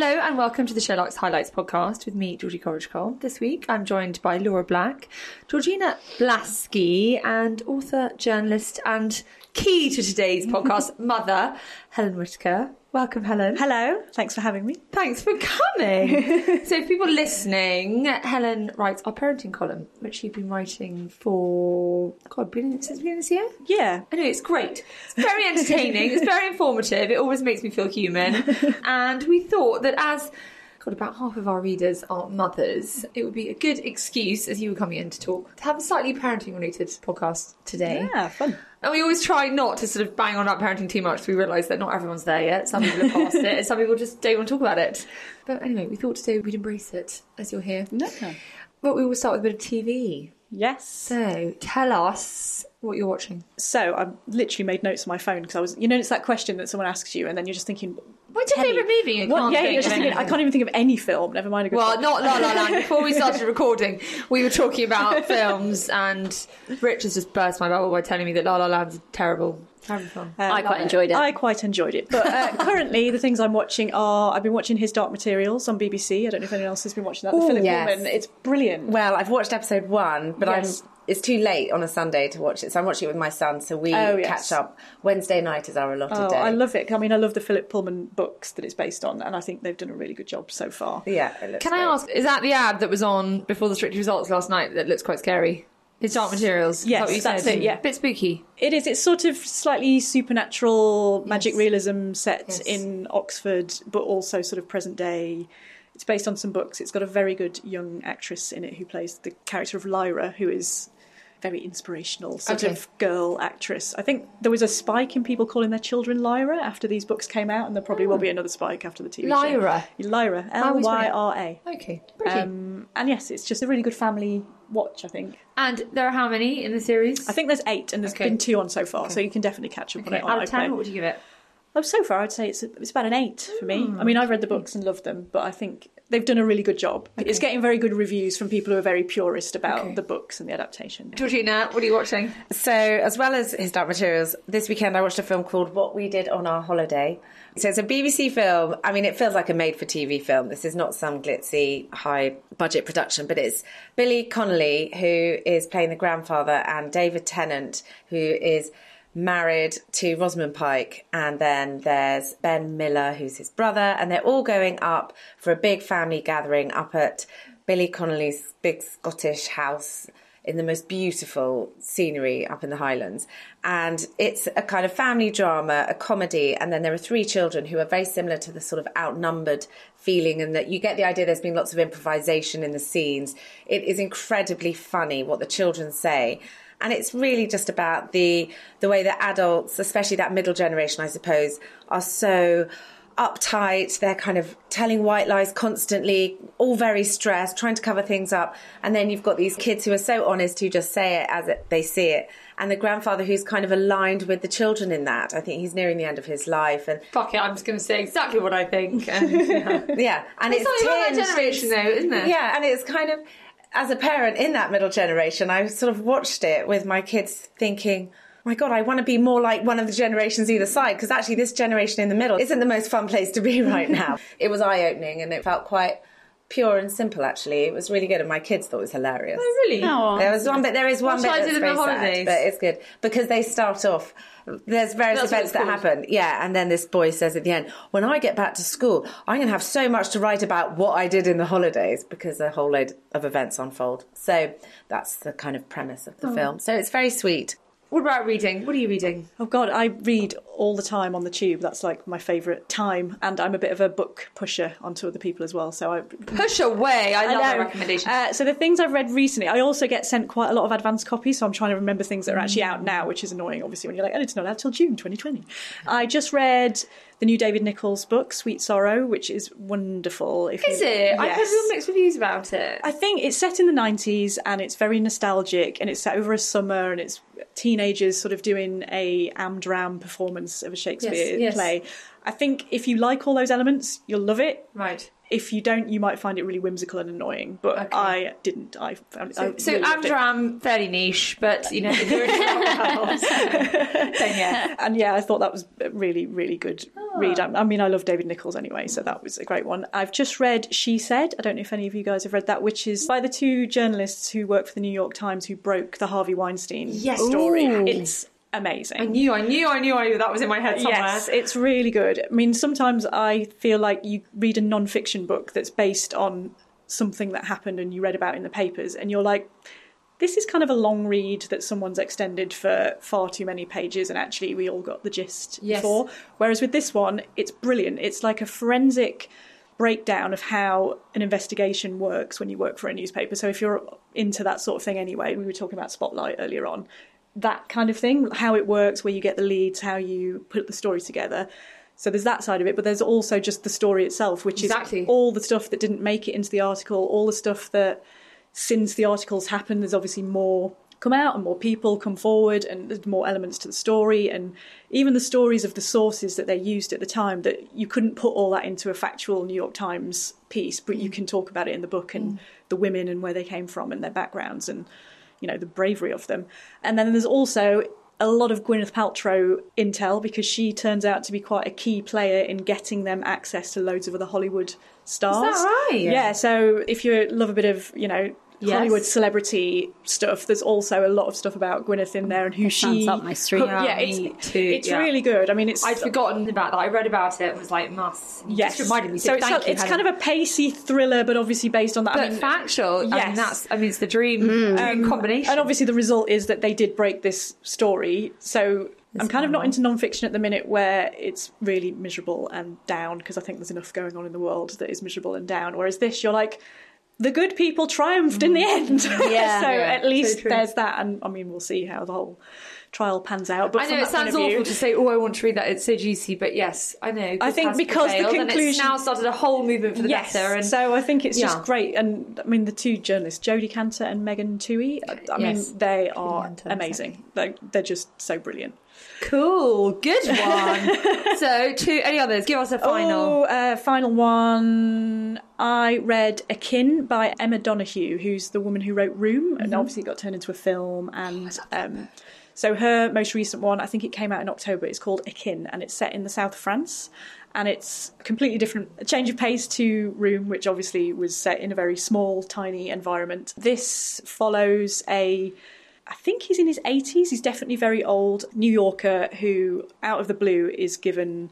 Hello and welcome to the SheerLuxe Highlights podcast with me, Georgie Coleridge Cole. This week I'm joined by Laura Black, Georgina Blaskey, and author, journalist, and key to today's podcast, mother, Helen Whitaker. Welcome, Helen. Hello, thanks for having me. Thanks for coming. so, for people listening, Helen writes our parenting column, which you've been writing for, God, been since the beginning of this year? Yeah. I know, it's great. It's very entertaining, it's very informative, it always makes me feel human. and we thought that as God, about half of our readers are mothers. It would be a good excuse, as you were coming in to talk, to have a slightly parenting related podcast today. Yeah, fun. And we always try not to sort of bang on about parenting too much. We realise that not everyone's there yet. Some people have passed it, and some people just don't want to talk about it. But anyway, we thought today we'd embrace it as you're here. No. But we will start with a bit of TV. Yes. So tell us what you're watching. So I literally made notes on my phone because I was, you know, it's that question that someone asks you, and then you're just thinking, What's your favourite movie? You can't Yeah, think you're just thinking, I anything. can't even think of any film. Never mind a good Well, film. not La La Land. Before we started recording, we were talking about films, and Rich has just burst my bubble by telling me that La La Land's terrible. Terrible film. Uh, I love quite enjoyed it. I quite enjoyed it. But uh, currently, the things I'm watching are I've been watching His Dark Materials on BBC. I don't know if anyone else has been watching that. The Philip yes. Pullman. It's brilliant. Well, I've watched episode one, but Yes. I'm it's too late on a Sunday to watch it, so I'm watching it with my son. So we Oh, yes. catch up. Wednesday night is our allotted Oh, day. I love it. I mean, I love the Philip Pullman books that it's based on, and I think they've done a really good job so far. Yeah, it looks Can I ask, is that the ad that was on before the strict results last night that looks quite scary? It's Dark Materials. That Yes, what that's said? it, yeah. Bit spooky. It is. It's sort of slightly supernatural magic Yes. realism set Yes. in Oxford, but also sort of present day. It's based on some books. It's got a very good young actress in it who plays the character of Lyra, who is very inspirational sort Okay. of girl actress. I think there was a spike in people calling their children Lyra after these books came out, and there probably will be another spike after the TV Lyra? show. Lyra, Lyra, L we spell it? Y R A. Okay, pretty. Um, and yes, it's just a really good family watch. I think. and there are how many in the series? I think there's eight, and there's Okay. been two on so far, so you can definitely catch up on it. Out of ten, what would you give it? Oh, so far, I'd say it's it's about an eight for me. I mean, I've read the books and loved them, but I think they've done a really good job. It's getting very good reviews from people who are very purist about Okay. the books and the adaptation. Georgina, what are you watching? So, as well as His Dark Materials, this weekend I watched a film called What We Did on Our Holiday. So, it's a BBC film. I mean, it feels like a made for TV film. This is not some glitzy, high budget production, but it's Billy Connolly, who is playing the grandfather, and David Tennant, who is married to Rosamund Pike, and then there's Ben Miller, who's his brother, and they're all going up for a big family gathering up at Billy Connolly's big Scottish house in the most beautiful scenery up in the Highlands. And it's a kind of family drama, a comedy, and then there are three children who are very similar to the sort of outnumbered feeling, and that you get the idea there's been lots of improvisation in the scenes. It is incredibly funny what the children say. And it's really just about the the way that adults, especially that middle generation, I suppose, are so uptight. They're kind of telling white lies constantly, all very stressed, trying to cover things up. And then you've got these kids who are so honest who just say it as it, they see it. And the grandfather who's kind of aligned with the children in that. I think he's nearing the end of his life. And Fuck it, I'm just going to say exactly what I think. And, yeah. yeah, and It's it's, tinged, that generation though, isn't it? Yeah, and it's kind of as a parent in that middle generation, I sort of watched it with my kids thinking, my God, I want to be more like one of the generations either side because actually this generation in the middle isn't the most fun place to be right now. it was eye opening and it felt quite pure and simple actually. It was really good and my kids thought it was hilarious. Oh, really? There was one bit. There is one What bit shall I that's in very the sad, holidays? but it's good because they start off. There's various That's events that called. happen, yeah, and then this boy says at the end, "When I get back to school, I'm going to have so much to write about what I did in the holidays because a whole load of events unfold." So that's the kind of premise of Oh. the film. So it's very sweet. What about reading? What are you reading? Oh God, I read all the time on the tube. That's like my favourite time, and I'm a bit of a book pusher onto other people as well. So I Push away. I, love that recommendation. Uh, so the things I've read recently, I also get sent quite a lot of advanced copies. So I'm trying to remember things that are actually out now, which is annoying, obviously, when you're like, oh, it's not out till June 2020. I just read the new David Nicholls book, Sweet Sorrow, which is wonderful. If Is you- it? I've heard real mixed reviews about it. I think it's set in the 90s and it's very nostalgic and it's set over a summer and it's teenagers sort of doing a amdram performance of a Shakespeare Yes, yes. play. I think if you like all those elements, you'll love it. Right. If you don't, you might find it really whimsical and annoying. But Okay. I didn't. I found it. So, I so really. Amdram, fairly niche, but you know, if you're then yeah. and yeah, I thought that was a really, really good Ah. read. I, I mean, I love David Nicholls anyway, so that was a great one. I've just read She Said. I don't know if any of you guys have read that, which is by the two journalists who work for the New York Times who broke the Harvey Weinstein Yes. story. Ooh. It's amazing. I knew, I knew, I knew, I knew that was in my head somewhere. Yes, it's really good. I mean, sometimes I feel like you read a non-fiction book that's based on something that happened and you read about in the papers, and you're like, this is kind of a long read that someone's extended for far too many pages, and actually we all got the gist Yes. before. Whereas with this one, it's brilliant. It's like a forensic breakdown of how an investigation works when you work for a newspaper. So if you're into that sort of thing anyway, we were talking about Spotlight earlier on, that kind of thing, how it works, where you get the leads, how you put the story together. So there's that side of it, but there's also just the story itself, which Exactly. is all the stuff that didn't make it into the article, all the stuff that since the articles happened, there's obviously more come out and more people come forward and there's more elements to the story and even the stories of the sources that they used at the time that you couldn't put all that into a factual New York Times piece, but you mm. can talk about it in the book and mm. the women and where they came from and their backgrounds and you know the bravery of them. And then there's also a lot of Gwyneth Paltrow intel because she turns out to be quite a key player in getting them access to loads of other Hollywood stars. right? Yeah. So if you love a bit of you know Yes. Hollywood celebrity stuff, there's also a lot of stuff about Gwyneth in there and who she. sounds up my street. Yeah, Yeah, it's, me too, it's yeah. really good. I mean, it's I'd forgotten about that. I read about it. It was like, must. Yes, Just reminded me. So, it's, thank you, it's kind of a pacey thriller, but obviously based on that. but I mean, factual. I mean, Yes. that's. I mean, it's the dream, dream combination. And obviously, the result is that they did break this story. So I'm kind of not into non-fiction at the minute, where it's really miserable and down because I think there's enough going on in the world that is miserable and down. Whereas this, you're like, the good people triumphed in the mm. end. Yeah. so Yeah, at least so there's that. And I mean, we'll see how the whole trial pans out. But I know it sounds view- awful to say, "Oh, I want to read that." It's so juicy, but yes, I know. I think because the prevailed, it's conclusion- now started a whole movement for the yes. better. And so I think it's Yeah. just great. And I mean, the two journalists, Jodi Kantor and Megan Twohey, I, I Yes. mean, they are amazing. Like, they're just so brilliant. Cool, good one. so, two any others? Give us a final. Oh, uh, final one. I read Akin by Emma Donoghue, who's the woman who wrote Room, and Mm-hmm. obviously it got turned into a film. And um, so her most recent one, I think it came out in October. It's called Akin, and it's set in the south of France. And it's completely different a change of pace to Room, which obviously was set in a very small, tiny environment. This follows a I think he's in his 80s. He's definitely very old. New Yorker who, out of the blue, is given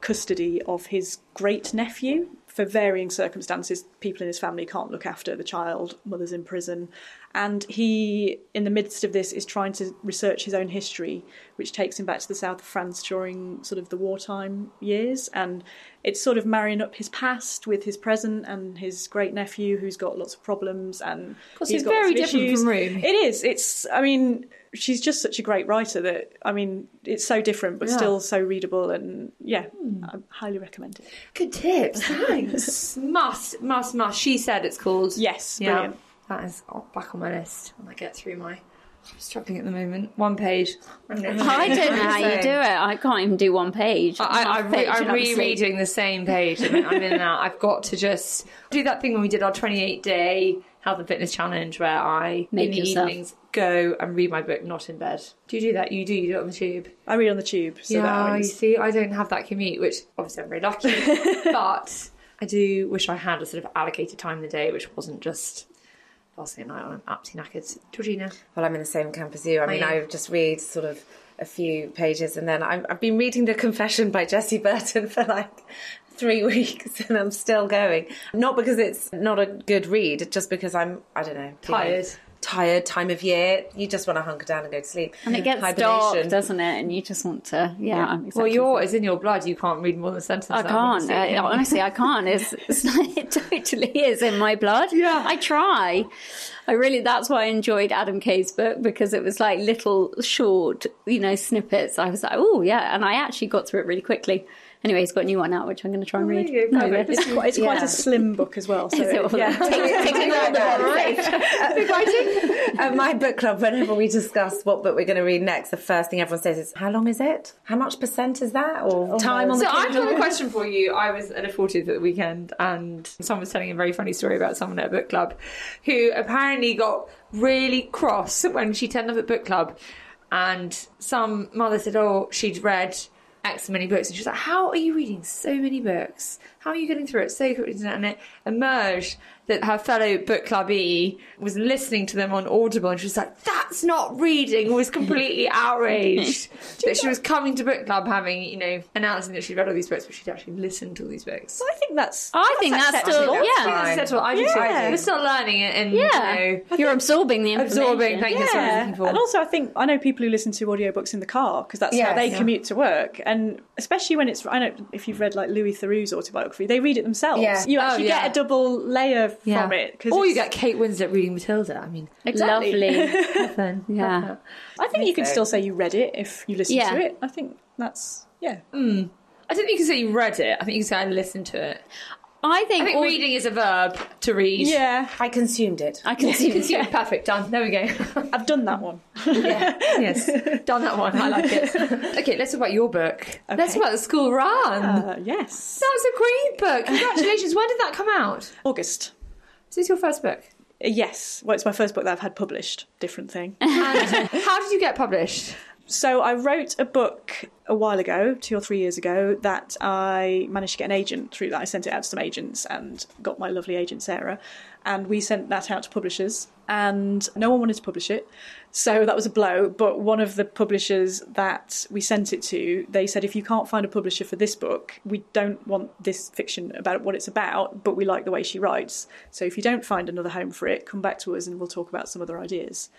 custody of his great nephew. For varying circumstances, people in his family can't look after the child, mother's in prison. And he, in the midst of this, is trying to research his own history, which takes him back to the south of France during sort of the wartime years. And it's sort of marrying up his past with his present and his great nephew who's got lots of problems. And of course, he's very different issues. from Room. It is. It's. I mean, she's just such a great writer that I mean, it's so different but Yeah. still so readable, and yeah, hmm. I highly recommend it. Good tips. Thanks. must, must, must. She said it's called. Yes, Yeah. brilliant. That is back on my list when I get through my. I'm struggling at the moment. One page. I don't know how you do it. I can't even do one page. I, I, Half I page re- I'm and I'm asleep. rereading the same page. I mean, I'm in and out. I've got to just do that thing when we did our 28 day health and fitness challenge where I, Make in the yourself. evenings, go and read my book, not in bed. Do you do that? You do. You do it on the tube. I read on the tube, so that yeah, you means- see, I don't have that commute, which obviously I'm very lucky. but I do wish I had a sort of allocated time in the day, which wasn't just last thing at night when I'm absolutely knackered. Georgina. Well, I'm in the same camp as you. I mean, you? I just read sort of a few pages, and then I'm, I've been reading The Confession by Jessie Burton for like three weeks, and I'm still going. Not because it's not a good read, just because I'm, I don't know, feeling Tired. tired time of year. You just want to hunker down and go to sleep. And it gets dark, doesn't it? And you just want to, yeah. Exactly. Well, you're it's in your blood. You can't read more than a sentence. I can't. I, uh, honestly, I can't. It's, it's it totally is in my blood. Yeah, I try. I really. That's why I enjoyed Adam Kay's book because it was like little short, you know, snippets. I was like, oh yeah, and I actually got through it really quickly. Anyway, he's got a new one out, which I'm going to try and oh, read. No, it's, quite, it's quite, a slim book as well. So it, yeah. Big writing. At my book club, whenever we discuss what book we're going to read next, the first thing everyone says is, "How long is it? How much percent is that? Or oh, time no. on the?" Book. So I have got a question for you. I was at a 40th at the weekend, and someone was telling a very funny story about someone at a book club who apparently got really cross when she turned up at book club, and some mother said, "Oh, she'd read." X many books. And she's like, How are you reading so many books? How are you getting through it so quickly? And it emerged that her fellow book clubby was listening to them on Audible and she was like, that's not reading, was completely outraged that she was coming to book club having, you know, announcing that she'd read all these books, but she'd actually listened to all these books. Well, I think that's. I that's think that's still, yeah. I think that's I do yeah. We're still learning it and, yeah. you know. You're absorbing the information. Absorbing, thank you yeah. And also, I think, I know people who listen to audiobooks in the car because that's yes. how they yeah. commute to work. And especially when it's, I know if you've read like Louis Theroux's autobiography, they read it themselves. Yeah. You oh, actually oh, get a double layer from it. Or you get Kate Winslet reading Matilda. I mean, exactly. lovely. Fun. Yeah. I think you can still say you read it if you listen yeah. to it. I think that's yeah. Mm. I don't think you can say you read it. I think you can say I listened to it. I think, I think all... reading is a verb to read. Yeah, I consumed it. I consumed, it. Yeah. Perfect. Done. There we go. I've done that one. yeah. Yes. Done that one. I like it. okay, let's talk about your book. Okay. Let's talk about the school run. Uh, yes. That was a great book. Congratulations. when did that come out? August. Is this your first book? Uh, yes. Well, it's my first book that I've had published. Different thing. And how did you get published? So I wrote a book a while ago, two or three years ago, that I managed to get an agent through that. I sent it out to some agents and got my lovely agent Sarah, and we sent that out to publishers, and no one wanted to publish it. So that was a blow. But one of the publishers that we sent it to, they said, if you can't find a publisher for this book, we don't want this fiction about what it's about, but we like the way she writes. So if you don't find another home for it, come back to us and we'll talk about some other ideas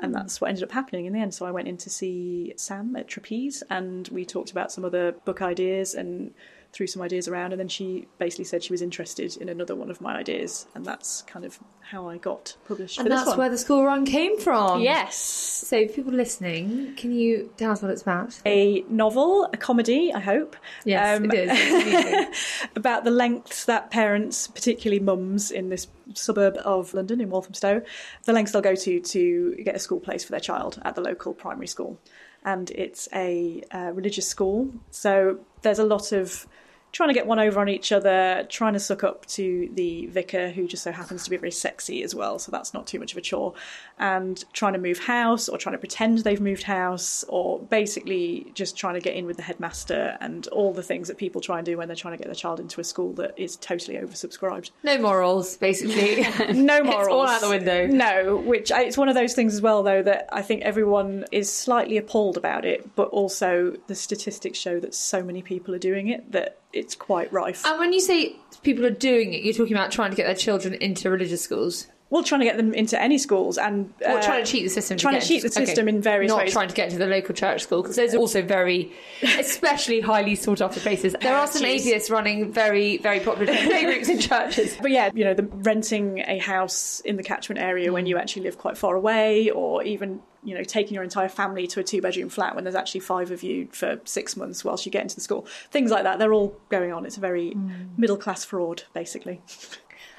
and that's what ended up happening in the end. So I went in to see Sam at Trapeze, and we talked about some other book ideas and threw some ideas around, and then she basically said she was interested in another one of my ideas, and that's kind of how I got published. And that's where the school run came from. Yes. So, people listening, can you tell us what it's about? A novel, a comedy, I hope. Yes, um, it is. about the lengths that parents, particularly mums in this suburb of London in Walthamstow, the lengths they'll go to to get a school place for their child at the local primary school. And it's a uh, religious school, so there's a lot of trying to get one over on each other, trying to suck up to the vicar, who just so happens to be very sexy as well, so that's not too much of a chore, and trying to move house or trying to pretend they've moved house, or basically just trying to get in with the headmaster and all the things that people try and do when they're trying to get their child into a school that is totally oversubscribed. No morals, basically. no morals. It's all out the window. No, which it's one of those things as well, though, that I think everyone is slightly appalled about it, but also the statistics show that so many people are doing it that it's quite rife. And when you say people are doing it, you're talking about trying to get their children into religious schools. Well, trying to get them into any schools and uh, trying to cheat the system. Trying to, to cheat the system okay. in various Not ways. trying to get to the local church school because those are also very, especially highly sought after places. There are some atheists running very, very popular playgroups in churches. But yeah, you know, the renting a house in the catchment area mm. when you actually live quite far away, or even you know, taking your entire family to a two bedroom flat when there's actually five of you for six months whilst you get into the school. Things like that, they're all going on. It's a very mm. middle class fraud, basically.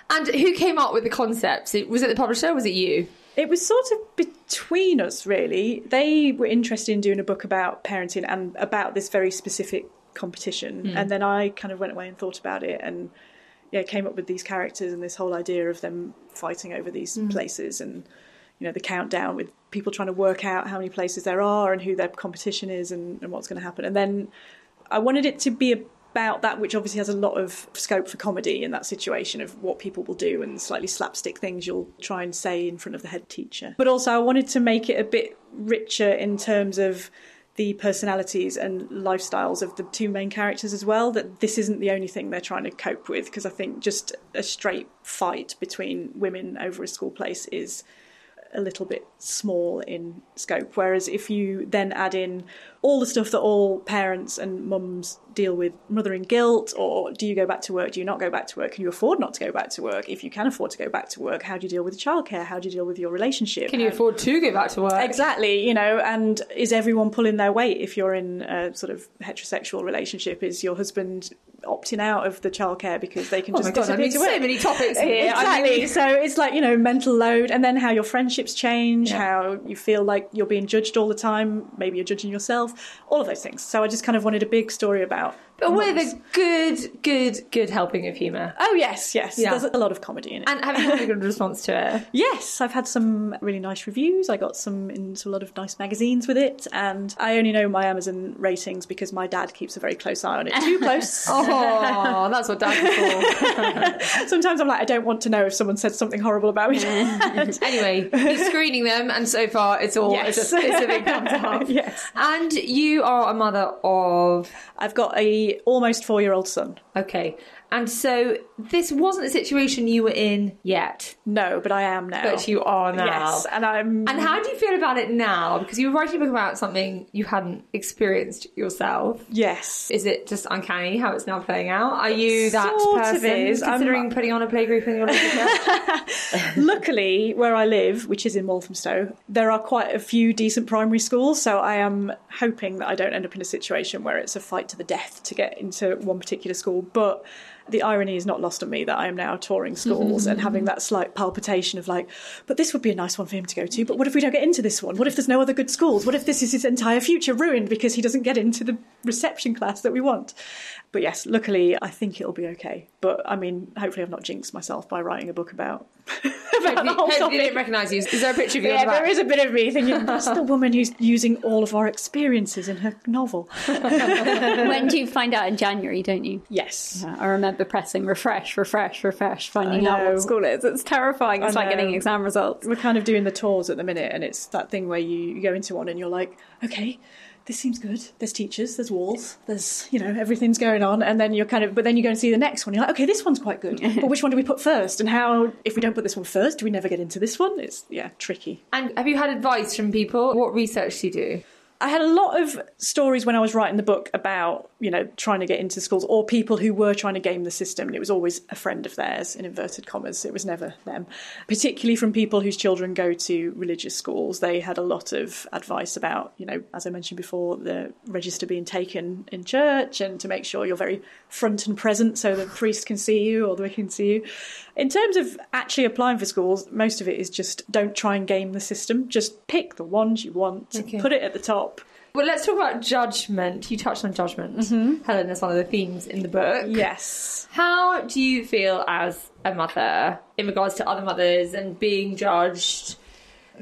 And who came up with the concepts Was it the publisher was it you? It was sort of between us, really. They were interested in doing a book about parenting and about this very specific competition. Mm. And then I kind of went away and thought about it and yeah, came up with these characters and this whole idea of them fighting over these mm. places and you know the countdown with people trying to work out how many places there are and who their competition is and, and what's going to happen. And then I wanted it to be about that, which obviously has a lot of scope for comedy in that situation of what people will do and slightly slapstick things you'll try and say in front of the head teacher. But also, I wanted to make it a bit richer in terms of the personalities and lifestyles of the two main characters as well. That this isn't the only thing they're trying to cope with, because I think just a straight fight between women over a school place is a little bit small in scope. Whereas if you then add in all the stuff that all parents and mums deal with mothering guilt, or do you go back to work? Do you not go back to work? Can you afford not to go back to work? If you can afford to go back to work, how do you deal with childcare? How do you deal with your relationship? Can you How- afford to go back to work? Exactly, you know, and is everyone pulling their weight if you're in a sort of heterosexual relationship? Is your husband opting out of the childcare because they can Oh just god, I mean, so work? many topics here. I Exactly. mean, so it's like, you know, mental load and then how your friendships change, how you feel like you're being judged all the time, maybe you're judging yourself, all of those things. So I just kind of wanted a big story about but with a good, good, good helping of humour. Oh yes, yes. Yeah. There's a lot of comedy in it. And have you had a good response to it? Yes, I've had some really nice reviews. I got some into a lot of nice magazines with it, and I only know my Amazon ratings because my dad keeps a very close eye on it. Too close. Oh, that's what dad's for. Sometimes I'm like, I don't want to know if someone said something horrible about me. Mm. anyway, he's screening them, and so far it's all Yes. it's, a, it's a big thumbs up. Yes. And you are a mother of I've got a almost four year old son. okay, and so this wasn't a situation you were in yet, No, but I am now. but you are now. Yes, and I'm. And how do you feel about it now? Because you were writing a book about something you hadn't experienced yourself. Yes. Is it just uncanny how it's now playing out? Are you that Sort person is. I'm- considering putting on a playgroup in your church? Luckily, where I live, which is in Walthamstow, there are quite a few decent primary schools, so I am hoping that I don't end up in a situation where it's a fight to the death to get into one particular school. But the irony is not lost on me that I am now touring schools and having that slight palpitation of like, but this would be a nice one for him to go to, but what if we don't get into this one? What if there's no other good schools? What if this is his entire future ruined because he doesn't get into the reception class that we want? But yes, luckily, I think it'll be okay. But I mean, hopefully, I've not jinxed myself by writing a book about, about the whole Hopefully they topic. didn't recognise you. Is there a picture of you? Yeah, on the back? there is a bit of me thinking that's the woman who's using all of our experiences in her novel. when do you find out in January, don't you? Yes. I remember pressing refresh, refresh, refresh, finding out what school it is. It's terrifying. It's like getting exam results. We're kind of doing the tours at the minute, and it's that thing where you, you go into one and you're like, okay, this seems good. There's teachers, there's walls, there's, you know, everything's going on. And then you're kind of, but then you go and see the next one. You're like, okay, this one's quite good. But which one do we put first? And how, if we don't put this one first, do we never get into this one? It's, yeah, tricky. And have you had advice from people? What research do you do? I had a lot of stories when I was writing the book about, you know, trying to get into schools or people who were trying to game the system. And it was always a friend of theirs, in inverted commas. It was never them. Particularly from people whose children go to religious schools. They had a lot of advice about, you know, as I mentioned before, the register being taken in church and to make sure you're very front and present so the priest can see you or the can see you. In terms of actually applying for schools, most of it is just don't try and game the system. Just pick the ones you want, Okay. put it at the top. Well, let's talk about judgment. You touched on judgment. Mm-hmm. Helen is one of the themes in the book. Yes. How do you feel as a mother in regards to other mothers and being judged?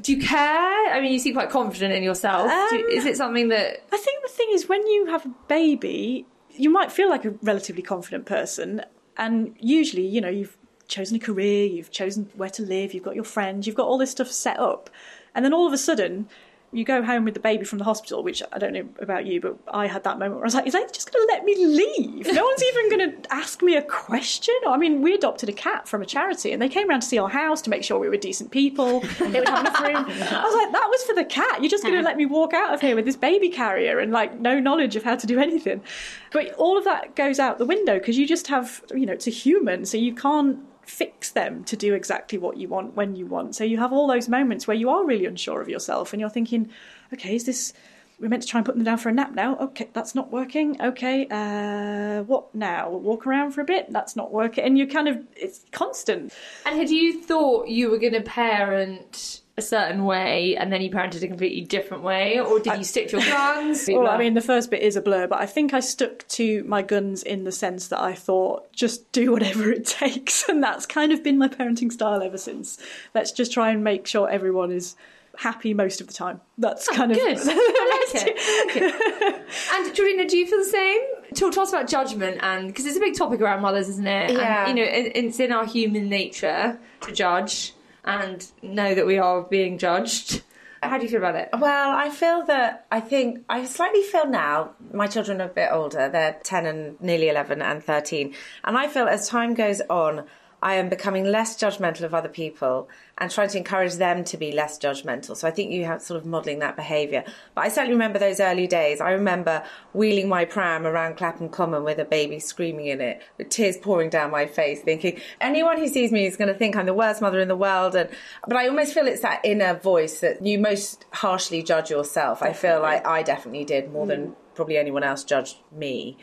Do you care? I mean, you seem quite confident in yourself. Do you- Um, is it something that I think the thing is, when you have a baby, you might feel like a relatively confident person, and usually, you know, you've chosen a career, you've chosen where to live, you've got your friends, you've got all this stuff set up, and then all of a sudden, you go home with the baby from the hospital, which I don't know about you, but I had that moment where I was like, is they just going to let me leave? No one's even going to ask me a question. I mean, we adopted a cat from a charity and they came around to see our house to make sure we were decent people. They would have enough room. I was like, that was for the cat. You're just going to let me walk out of here with this baby carrier and like no knowledge of how to do anything. But all of that goes out the window because you just have, you know, it's a human, so you can't fix them to do exactly what you want when you want. So you have all those moments where you are really unsure of yourself and you're thinking, okay, is this we're meant to try and put them down for a nap now. Okay, that's not working. Okay, uh, what now? Walk around for a bit. That's not working. And you kind of it's constant. And had you thought you were going to parent a certain way and then you parented a completely different way? Or did you stick to your guns? Well, I mean, the first bit is a blur, but I think I stuck to my guns in the sense that I thought just do whatever it takes, and that's kind of been my parenting style ever since. Let's just try and make sure everyone is happy most of the time. That's oh, kind of good. I like it. And Georgina, do you feel the same? Talk to us about judgment, and because it's a big topic around mothers, isn't it? Yeah. And, you know, it, it's in our human nature to judge and know that we are being judged. How do you feel about it? Well, I feel that I think I slightly feel now. My children are a bit older; they're ten and nearly eleven and thirteen, and I feel as time goes on, I am becoming less judgmental of other people and trying to encourage them to be less judgmental. So I think you have sort of modelling that behaviour. But I certainly remember those early days. I remember wheeling my pram around Clapham Common with a baby screaming in it, with tears pouring down my face, thinking anyone who sees me is going to think I'm the worst mother in the world. And but I almost feel it's that inner voice that you most harshly judge yourself. I feel like I definitely did more than mm. probably anyone else judged me.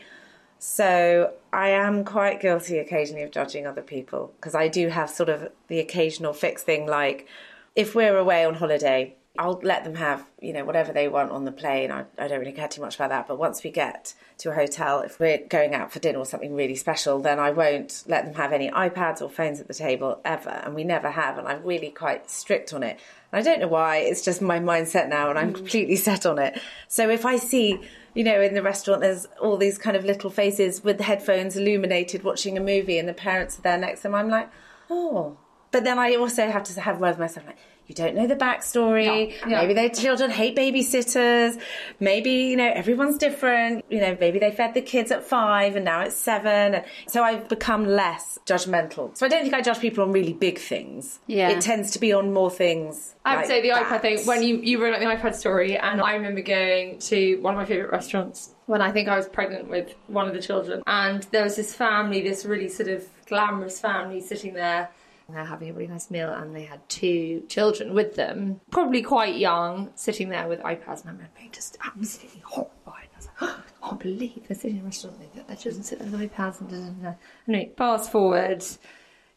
So I am quite guilty occasionally of judging other people because I do have sort of the occasional fix thing like if we're away on holiday, I'll let them have, you know, whatever they want on the plane. I, I don't really care too much about that. But once we get to a hotel, if we're going out for dinner or something really special, then I won't let them have any iPads or phones at the table ever. And we never have. And I'm really quite strict on it. I don't know why. It's just my mindset now and I'm mm. completely set on it. So if I see you know, in the restaurant, there's all these kind of little faces with headphones illuminated watching a movie, and the parents are there next to them. I'm like, oh. But then I also have to have words myself, like, you don't know the backstory. Maybe their children hate babysitters. Maybe, you know, everyone's different. You know, maybe they fed the kids at five and now it's seven. And so I've become less judgmental. So I don't think I judge people on really big things. Yeah. It tends to be on more things. I would like say the that. iPad thing, when you, you bring up the iPad story, and I remember going to one of my favourite restaurants when I think I was pregnant with one of the children. And there was this family, this really sort of glamorous family sitting there. And They're having a really nice meal, and they had two children with them, probably quite young, sitting there with iPads. And I remember being just absolutely horrified. I was like, oh, I can't believe they're sitting in a restaurant, let their children sit there with iPads. And da, da. Anyway, fast forward,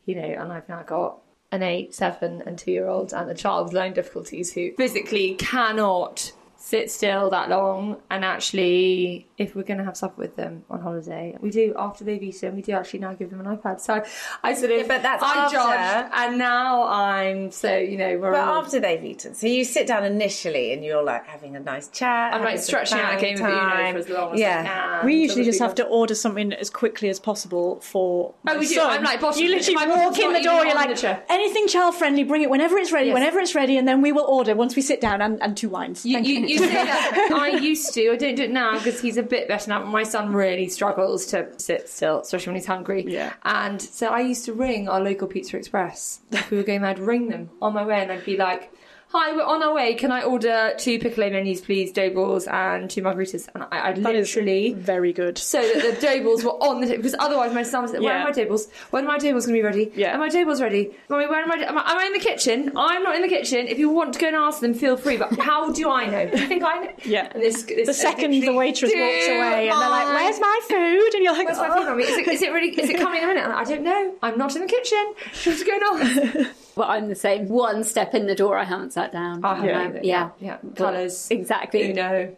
you know, and I've now got an eight, seven, and two year old, and a child with learning difficulties who physically cannot sit still that long. And actually, if we're going to have supper with them on holiday, we do after they've eaten, we do actually now give them an iPad. So I sort of, Yeah, but that's I after. judged, and now I'm so you know we're But all, after they've eaten, so you sit down initially and you're like having a nice chat. I'm like stretching out a family game of Uno time. for as long as yeah. I can. We usually the just have to order something as quickly as possible for. Oh, we do. son. I'm like, bottom- you literally my walk in the door. You're like, anything child friendly, bring it whenever it's ready, Yes. whenever it's ready, and then we will order once we sit down and, and two wines. You, Thank you, say that. I used to. I don't do it now because he's a bit better now. My son really struggles to sit still, especially when he's hungry. Yeah. And so I used to ring our local Pizza Express. If we were going, I'd ring them on my way, and I'd be like. Hi, we're on our way. Can I order two piccolo menus, please, dough balls and two margaritas? And I, I'd That literally very good. so that the dough balls were on the table because otherwise my son was like, where Yeah. are my dough balls? When are my dough balls going to be ready? Yeah. Are my dough balls ready? Mommy, where am I, am I? Am I in the kitchen? I'm not in the kitchen. If you want to go and ask them, feel free. But how do I know? Do you think I know? Yeah. And this, this The second the waitress walks away and they're like, "Where's my food?" and you're like, Where's my "Oh." food, mommy? Is it, is it really? Is it coming in a minute? I'm like, I don't know. I'm not in the kitchen. What's going on? Well, I'm the same. One step in the door, I haven't sat down. I have Yeah. Um, either. Yeah. yeah. Colours. Exactly. You know.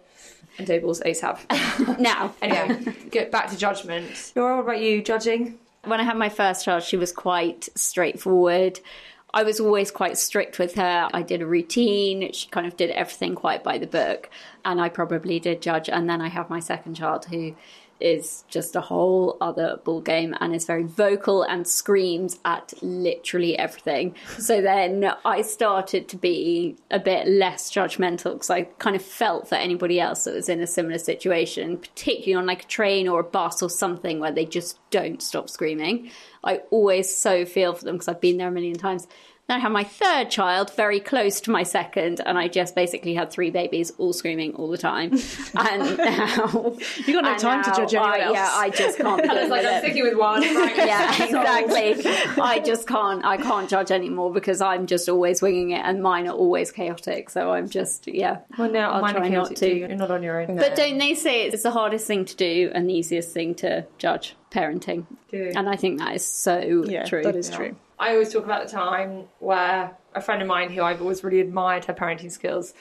And dough balls ASAP. Now, Anyway, get back to judgment. Laura, what about you? Judging? when I had my first child, she was quite straightforward. I was always quite strict with her. I did a routine. She kind of did everything quite by the book. And I probably did judge. And then I have my second child who is just a whole other ball game and is very vocal and screams at literally everything. So then I started to be a bit less judgmental because I kind of felt for anybody else that was in a similar situation, particularly on like a train or a bus or something where they just don't stop screaming. I always so feel for them because I've been there a million times. Then I had my third child very close to my second, and I just basically had three babies all screaming all the time. And now You got no time to judge anyone I, else. Yeah, I just can't. It's deal like I'm sticking with one. Right? Yeah, exactly. I just can't. I can't judge anymore because I'm just always winging it, and mine are always chaotic. So I'm just yeah. Well, no, I'll mine try not to. You're not on your own. But don't they say it's the hardest thing to do and the easiest thing to judge? Parenting, Do. and I think that is so yeah, true. that is true. I always talk about the time where a friend of mine who I've always really admired her parenting skills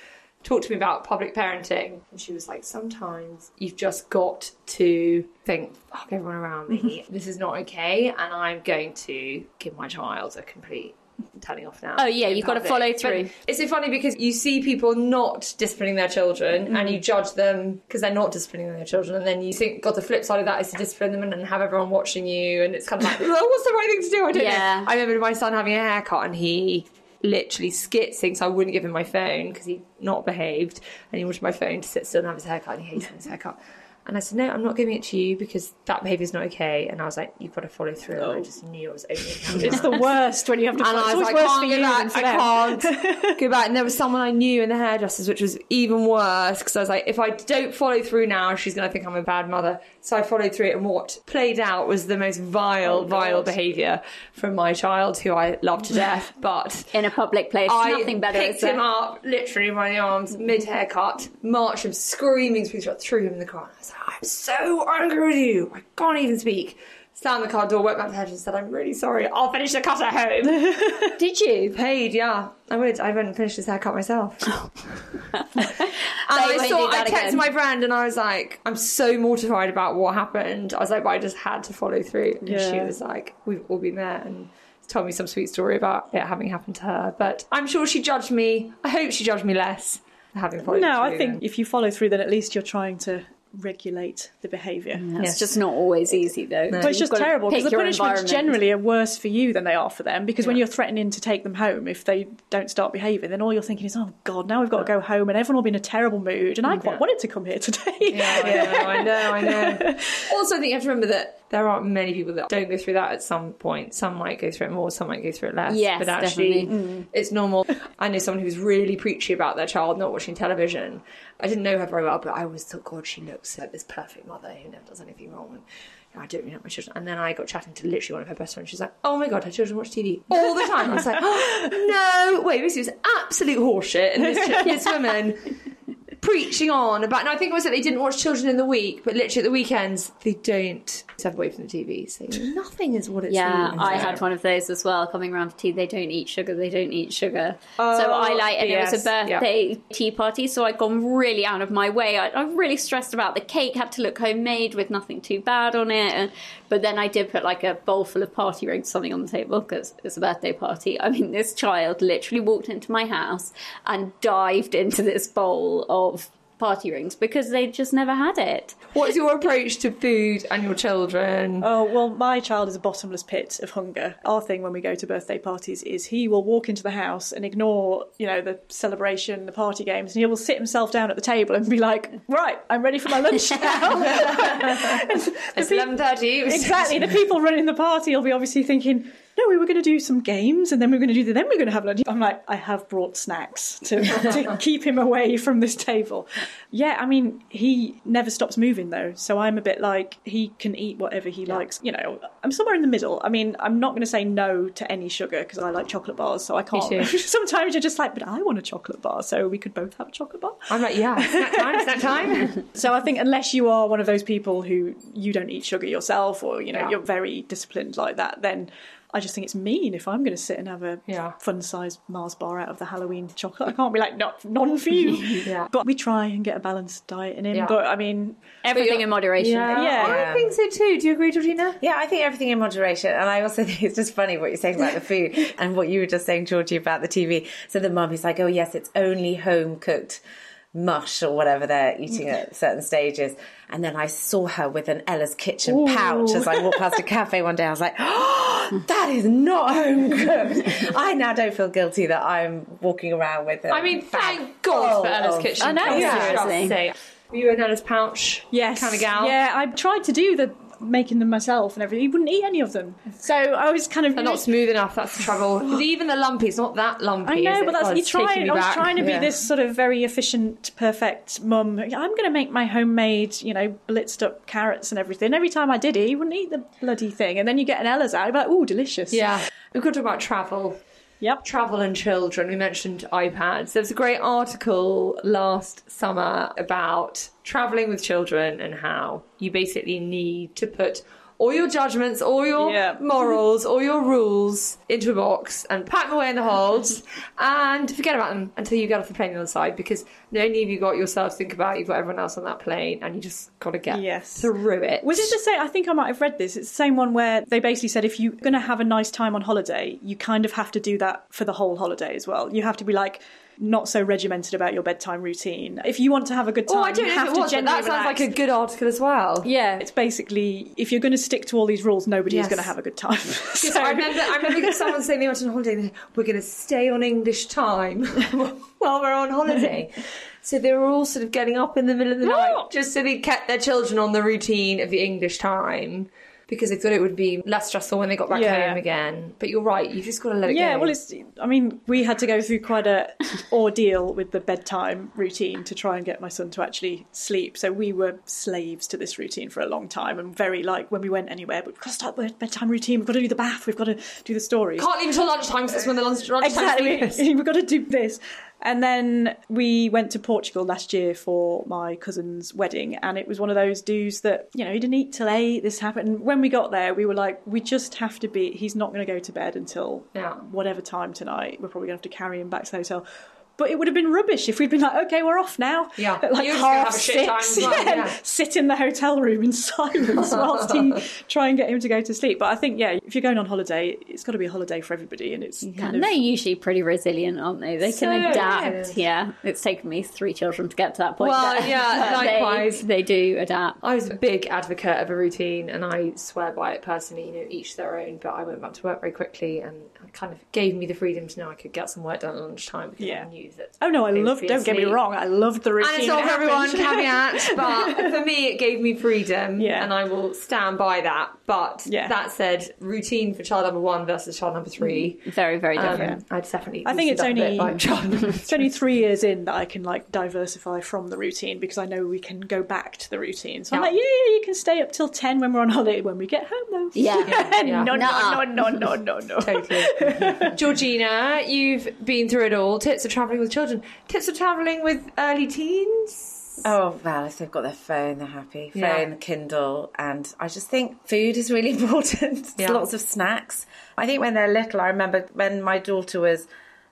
talked to me about public parenting. And she was like, sometimes you've just got to think, fuck everyone around me. Mm-hmm. this is not okay. And I'm going to give my child a complete telling off now. Oh, yeah, you've got to follow But through. it's so funny because you see people not disciplining their children and you Mm. judge them because they're not disciplining their children. And then you think, God, the flip side of that is to discipline them and, and have everyone watching you. And it's kind of like, "Oh, what's the right thing to do? I don't Yeah. know. I remember my son having a haircut and he literally skitzing, so I wouldn't give him my phone because he not behaved and he wanted my phone to sit still and have his haircut and he hates having his haircut. And I said, no, I'm not giving it to you because that behaviour's not okay. And I was like, you've got to follow through. And I oh. just knew I was opening It's the worst when you have to. and I was like, I can't go back. I can't go back. And there was someone I knew in the hairdressers, which was even worse because I was like, if I don't follow through now, she's going to think I'm a bad mother. So I followed through it, and what played out was the most vile, oh, vile behaviour from my child, who I love to death. But In a public place, I nothing better. picked him up literally by the arms, mid haircut, marched him screaming threw him in the car. I was like, I'm so angry with you. I can't even speak. Slammed the car door, went back to the hedge and said, I'm really sorry. I'll finish the cut at home. Did you? Paid, yeah. I would. I went and finished his haircut myself. and I saw, I texted again. my friend and I was like, I'm so mortified about what happened. I was like, but I just had to follow through. And she was like, we've all been there and told me some sweet story about it having happened to her. But I'm sure she judged me. I hope she judged me less having followed No. I think then. if you follow through, then at least you're trying to regulate the behaviour. It's Yes. just not always easy, though. But it's just terrible because the punishments generally are worse for you than they are for them. Because when you're threatening to take them home if they don't start behaving, then all you're thinking is, "Oh God, now we've got to go home," and everyone will be in a terrible mood. And I quite wanted to come here today. Yeah, I know, I know, I know. Also, I think you have to remember that there aren't many people that don't go through that at some point. Some might go through it more, some might go through it less. Yes, but actually, definitely. Mm. it's normal. I know someone who's really preachy about their child not watching television. I didn't know her very well, but I always thought, God, she looks like this perfect mother who never does anything wrong. And, you know, I don't really know my children. And then I got chatting to literally one of her best friends. She's like, "Oh my god, her children watch TV all the time." I was like, oh, "No, wait, this is absolute horseshit." And this, this woman preaching on about. And I think it was that they didn't watch children in the week, but literally at the weekends they don't step away from the TV. So nothing is what it's. Yeah. I had one of those as well. Coming around for tea, they don't eat sugar. They don't eat sugar. Oh, so Oh, I like, and it was a birthday tea party, so I'd gone really out of my way. I, I really stressed about the cake. Had to look homemade with nothing too bad on it. And, but then I did put like a bowl full of party rings, something on the table because it's a birthday party. I mean, this child literally walked into my house and dived into this bowl of party rings because they just never had it. What's your approach to food and your children? Oh, well, my child is a bottomless pit of hunger. Our thing when we go to birthday parties is he will walk into the house and ignore, you know, the celebration, the party games, and he will sit himself down at the table and be like, right, I'm ready for my lunch now. It's eleven thirty. exactly. The people running the party will be obviously thinking, no, we were going to do some games and then we we're going to do the, then we're going to have lunch. I'm like, I have brought snacks to, to keep him away from this table. Yeah, I mean, he never stops moving though. So I'm a bit like, he can eat whatever he likes. You know, I'm somewhere in the middle. I mean, I'm not going to say no to any sugar because I like chocolate bars. So I can't. Sometimes you're just like, but I want a chocolate bar. So we could both have a chocolate bar. I'm like, yeah, snack time, snack time. So I think unless you are one of those people who you don't eat sugar yourself, or you know Yeah. you're very disciplined like that, then I just think it's mean if I'm going to sit and have a Yeah. fun-sized Mars bar out of the Halloween chocolate. I can't be like, not none for you. Yeah. But we try and get a balanced diet in him. Yeah. But I mean, Everything in moderation. Yeah. I think so too. Do you agree, Georgina? Yeah, I think everything in moderation. And I also think it's just funny what you're saying about the food and what you were just saying, Georgie, about the TV. So the mum is like, oh, yes, it's only home cooked mush or whatever they're eating mm. at certain stages. And then I saw her with an Ella's Kitchen pouch as I walked past a cafe one day. I was like, oh, that is not home cooked. I now don't feel guilty that I'm walking around with it. I mean, thank God full for Ella's of- Kitchen. I know, Can we seriously. just say, Were you in Ella's pouch? yes, Kind of gal? Yeah, I tried to do the making them myself and everything. He wouldn't eat any of them. So I was kind of They're not smooth enough, that's the trouble. Even the lumpy, it's not that lumpy. I know, but that's God, you try. I was back. trying to be Yeah. this sort of very efficient, perfect mum. I'm going to make my homemade, you know, blitzed up carrots and everything. Every time I did it, he wouldn't eat the bloody thing. And then you get an Ella's out, you're like, oh, delicious. Yeah. We've got to talk about travel. Yep. Travel and children. We mentioned iPads. There was a great article last summer about traveling with children and how you basically need to put all your judgments, all your Yeah. morals, all your rules into a box and pack them away in the holds and forget about them until you get off the plane on the other side because not only have you got yourself to think about, you've got everyone else on that plane and you just got to get Yes. through it. Was it the same? I think I might have read this. It's the same one where they basically said if you're going to have a nice time on holiday, you kind of have to do that for the whole holiday as well. You have to be like not so regimented about your bedtime routine. If you want to have a good time, Oh, I don't you have if it to was, but that sounds relax. like a good article as well. Yeah, it's basically if you're going to stick to all these rules, nobody Yes. is going to have a good time. so. I remember. I remember someone saying they went on holiday. they We're going to stay on English time while we're on holiday, So they were all sort of getting up in the middle of the night just so they kept their children on the routine of the English time because they thought it would be less stressful when they got back Yeah. home again. But you're right, you've just got to let it Yeah, go. well, it's. I mean, we had to go through quite a ordeal with the bedtime routine to try and get my son to actually sleep. So we were slaves to this routine for a long time, and very like when we went anywhere, we've got to start the bedtime routine. We've got to do the bath. We've got to do the stories. Can't leave until lunchtime because that's when the lunch, lunchtime exactly. We've got to do this. And then we went to Portugal last year for my cousin's wedding, and it was one of those dues that, you know, he didn't eat till eight, this happened. And when we got there, we were like, we just have to be, he's not going to go to bed until Yeah. whatever time tonight. We're probably going to have to carry him back to the hotel. But it would have been rubbish if we'd been like, okay, we're off now. Yeah. At like You're half have a shit time six. as well, yeah, yeah. Sit in the hotel room in silence whilst he try and get him to go to sleep. But I think, yeah, if you're going on holiday, it's got to be a holiday for everybody. And it's kind And of. they're usually pretty resilient, aren't they? They can adapt. Yeah, it's taken me three children to get to that point. Well, but- yeah, but they- likewise. They, do adapt. I was a big advocate of a routine and I swear by it personally, you know, each their own, but I went back to work very quickly and it kind of gave me the freedom to know I could get some work done at lunchtime because Yeah. I knew that. Oh no, I they would loved. be Don't get me wrong, I loved the routine. And it's not that for everyone, caveat, but for me it gave me freedom Yeah. and I will stand by that. But Yeah. that said, routine for child number one versus child number three, Very, very um, different. I'd definitely I think it's loosened up a only bit by child number it's only three years in that I can like diversify from the routine because I know we can go back to the routine. So I'm like, yeah, yeah, you can stay up till ten when we're on holiday. When we get home, though, Yeah. Yeah. no, no, Nuh-uh. no, no, no, no, no. Totally. Georgina, you've been through it all. Tips of travelling with children. Tips of travelling with early teens. Oh well, if they've got their phone, they're happy. Phone, Yeah. Kindle, and I just think food is really important. Yeah. Lots of snacks. I think when they're little, I remember when my daughter was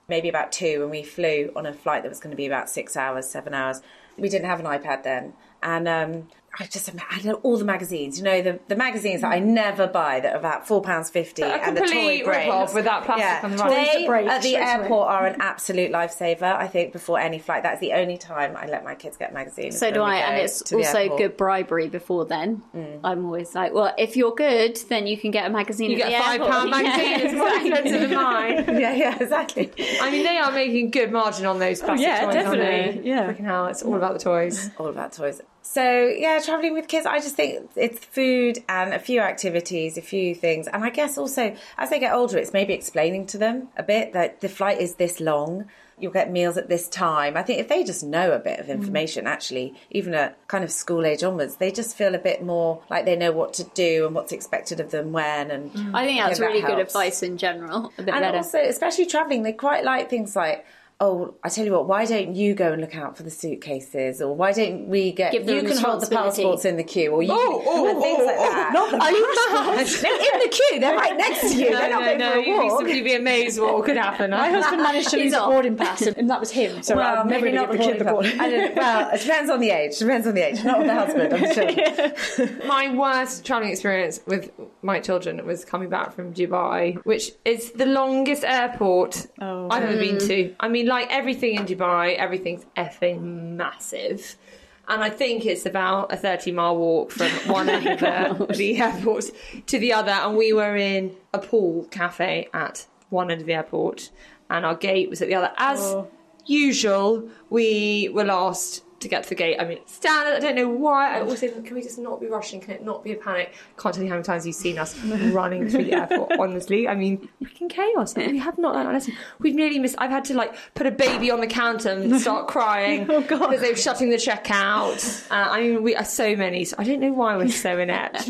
maybe about two, and we flew on a flight that was going to be about six hours, seven hours. We didn't have an iPad then, and um, I just I had all the magazines. You know, the, the magazines that I mm. never buy that are about four pounds fifty, and the toy complete brains with that plastic yeah. on the right. They break at the airport are an absolute lifesaver. I think before any flight, that's the only time I let my kids get magazines. So do I, and it's also airport. good bribery before then. Mm. I'm always like, well, if you're good, then you can get a magazine. You at get a the five airport. pound magazine, it's more exactly. expensive than mine. yeah, yeah, exactly. I mean, they are making good margin on those plastic yeah, toys. aren't definitely, they? yeah. Freaking hell, it's all about the toys. All about toys. So yeah, traveling with kids. I just think it's food and a few activities, a few things, and I guess also as they get older, it's maybe explaining to them a bit that the flight is this long. You'll get meals at this time. I think if they just know a bit of mm. information, actually, even at kind of school age onwards, they just feel a bit more like they know what to do and what's expected of them when. And mm. I think that's Yeah, that really good advice in general. A bit and better. also, especially traveling, they quite like things like, oh, I tell you what, why don't you go and look out for the suitcases, or why don't we get Give you can hold the passports in the queue, or you Oh, oh, and things oh, like oh, that. not the Are you no, in the queue? They're right next to you. they're not going for a you'd be, walk. simply be amazed what could happen. My husband managed to lose a boarding pass, and, and that was him. So Well, I'm maybe not the kid the boarding boarding. I don't. Well, it depends on the age. Depends on the age, not on the husband. On the children. My worst travelling experience with my children was coming back from Dubai, which is the longest airport Oh. I've ever been mm. to. I mean, like everything in Dubai, everything's effing massive. And I think it's about a 30 mile walk from one end of oh the, the airport to the other. And we were in a pool cafe at one end of the airport, and our gate was at the other. As Oh. usual, we were last to get to the gate. I mean, standard. I don't know why. I always say, can we just not be rushing? Can it not be a panic? Can't tell you how many times you've seen us running through the airport. Honestly, I mean, freaking chaos. We have not learned our lesson. We've nearly missed. I've had to like put a baby on the counter and start crying Oh, God. because they were shutting the checkout. Uh, I mean, we are so many. So I don't know why we're so inept.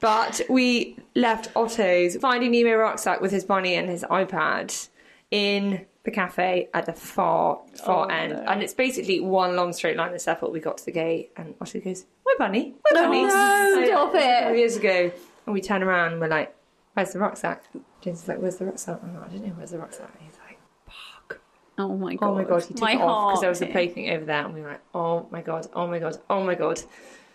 but we left Otto's Finding Nemo rucksack with his bunny and his iPad in the cafe at the far, far Oh, end. no. And it's basically one long straight line this airport. We got to the gate and Otto goes, My bunny, my bunny. no, So, stop it. Years ago. And we turn around and we're like, Where's the rucksack? James is like, Where's the rucksack? I'm like, I don't know, where's the rucksack? And he's like, Fuck. oh my god! Oh my god, he took my it off because there was a plaything over there, and we were like, oh my god, oh my god, oh my god.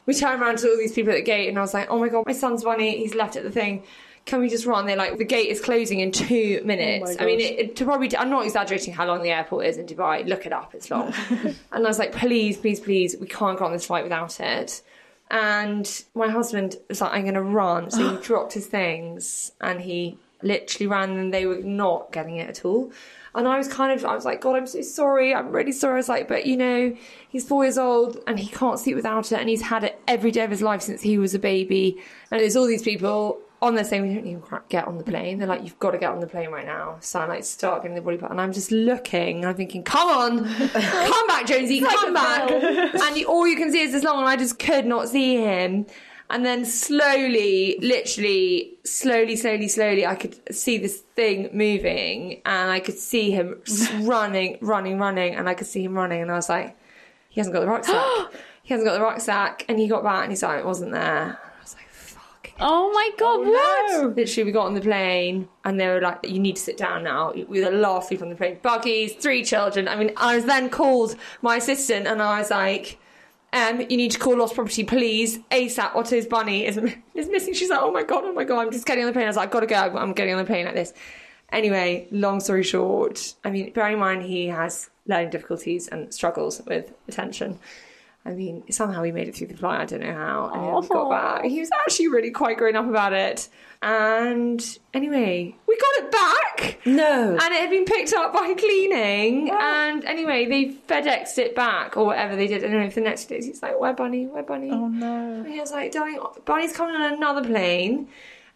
We turned around to all these people at the gate, and I was like, oh my god, my son's bunny, he's left at the thing. Can we just run? They're like, the gate is closing in two oh minutes. Oh I mean, it, it- to probably, I'm not exaggerating how long the airport is in Dubai. Look it up, it's long. and I was like, please, please, please, we can't go on this flight without it. And my husband was like, I'm going to run. So he dropped his things and he literally ran and they were not getting it at all. And I was kind of, I was like, God, I'm so sorry. I'm really sorry. I was like, but you know, he's four years old and he can't sleep without it. And he's had it every day of his life since he was a baby. And there's all these people on there saying, we don't even get on the plane. They're like, you've got to get on the plane right now. So I like start getting the body part. And I'm just looking and I'm thinking, come on, come back, Jonesy, come back. and you, all you can see is this long and I just could not see him. And then slowly, literally, slowly, slowly, slowly, I could see this thing moving and I could see him running, running, running. And I could see him running. And I was like, he hasn't got the rucksack. he hasn't got the rucksack. And he got back and he's like, it wasn't there. I was like, fuck. Oh my god, what? Literally, we got on the plane and they were like, you need to sit down now. We were the last people on the plane. Buggies, three children. I mean, I was then called my assistant and I was like, um, you need to call lost property, please. ASAP, Otto's bunny is, is missing. She's like, oh my God, oh my God, I'm just getting on the plane. I was like, I've gotta go, I'm getting on the plane like this. Anyway, long story short, I mean, bearing in mind he has learning difficulties and struggles with attention. I mean, somehow he made it through the flight. I don't know how. And then we got oh. back. He was actually really quite grown up about it. And anyway, we got it back. No. And it had been picked up by cleaning. And anyway, they FedExed it back or whatever they did. And anyway, for the next few days, he's like, Where Bunny? Where Bunny? Oh no. And he was like, Darling, Bunny's coming on another plane.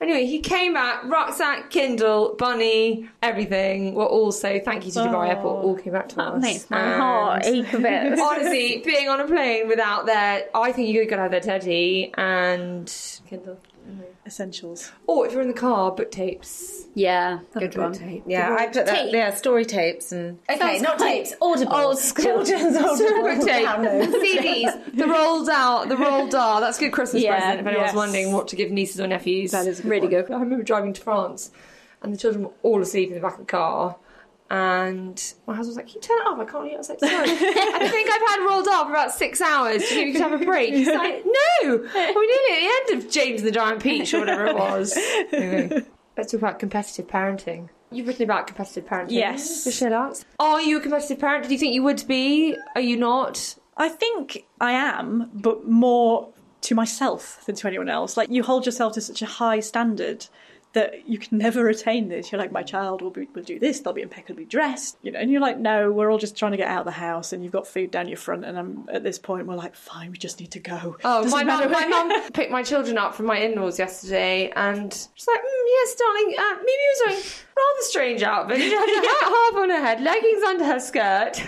Anyway, he came back, rucksack, Kindle, Bunny, everything. Were also, thank you to Dubai Airport, oh. all came back to us. That makes my And- heart ache a bit. Honestly, being on a plane without their, I think you could have their teddy and Kindle. Mm-hmm. Essentials. Or if you're in the car, book tapes. yeah, good one. tape. Yeah, I put that. Tape. Yeah, story tapes and okay, Sounds not quite tapes, audible, old school. children's audible Book tape, downloads. CDs, the Roald Dahl, the Roald Dahl. That's a good Christmas Yeah, present if anyone's yes. wondering what to give nieces or nephews. That is a good Really one. good. I remember driving to France and the children were all asleep in the back of the car. And my husband was like, Can you turn it off? I can't hear. I was like, Sorry. I think I've had Roald Dahl for about six hours. Do you think we could have a break? He's like, No! We're nearly at the end of James and the Giant Peach or whatever it was. Anyway, let's talk about competitive parenting. You've written about competitive parenting. Yes. For SheerLuxe. Are you a competitive parent? Do you think you would be? Are you not? I think I am, but more to myself than to anyone else. Like you hold yourself to such a high standard that you can never attain this. You're like, my child will, be, will do this. They'll be impeccably dressed, you know. And you're like, no, we're all just trying to get out of the house, and you've got food down your front. And I'm at this point, we're like, fine, we just need to go. Oh, Doesn't my mum, my mum picked my children up from my in-laws yesterday, and she's like, mm, "Yes, darling, uh, Mimi was wearing rather strange outfit. She had a hat half on her head, leggings under her skirt."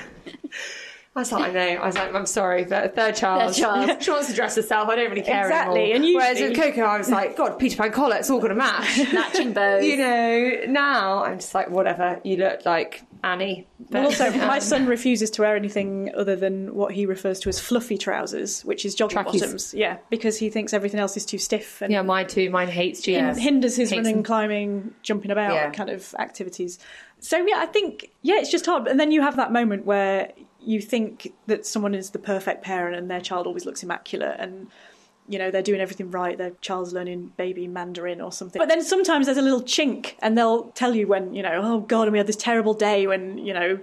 I was like, I know. I was like, I'm sorry, but third child. Third child. she wants to dress herself. I don't really care Exactly, anymore. and Whereas with Coco, I was like, God, Peter Pan collar, it's all going to match. Matching bows. you know, now I'm just like, whatever. You look like Annie. Well, also, my um, son refuses to wear anything other than what he refers to as fluffy trousers, which is jogging Trackies. bottoms. Yeah, because he thinks everything else is too stiff and yeah, mine too. Mine hates jeans. hinders his Hates running, them. climbing, jumping about Yeah. kind of activities. So yeah, I think yeah, it's just hard. And then you have that moment where you think that someone is the perfect parent and their child always looks immaculate and you know they're doing everything right their child's learning baby mandarin or something but then sometimes there's a little chink and they'll tell you when you know oh god and we had this terrible day when you know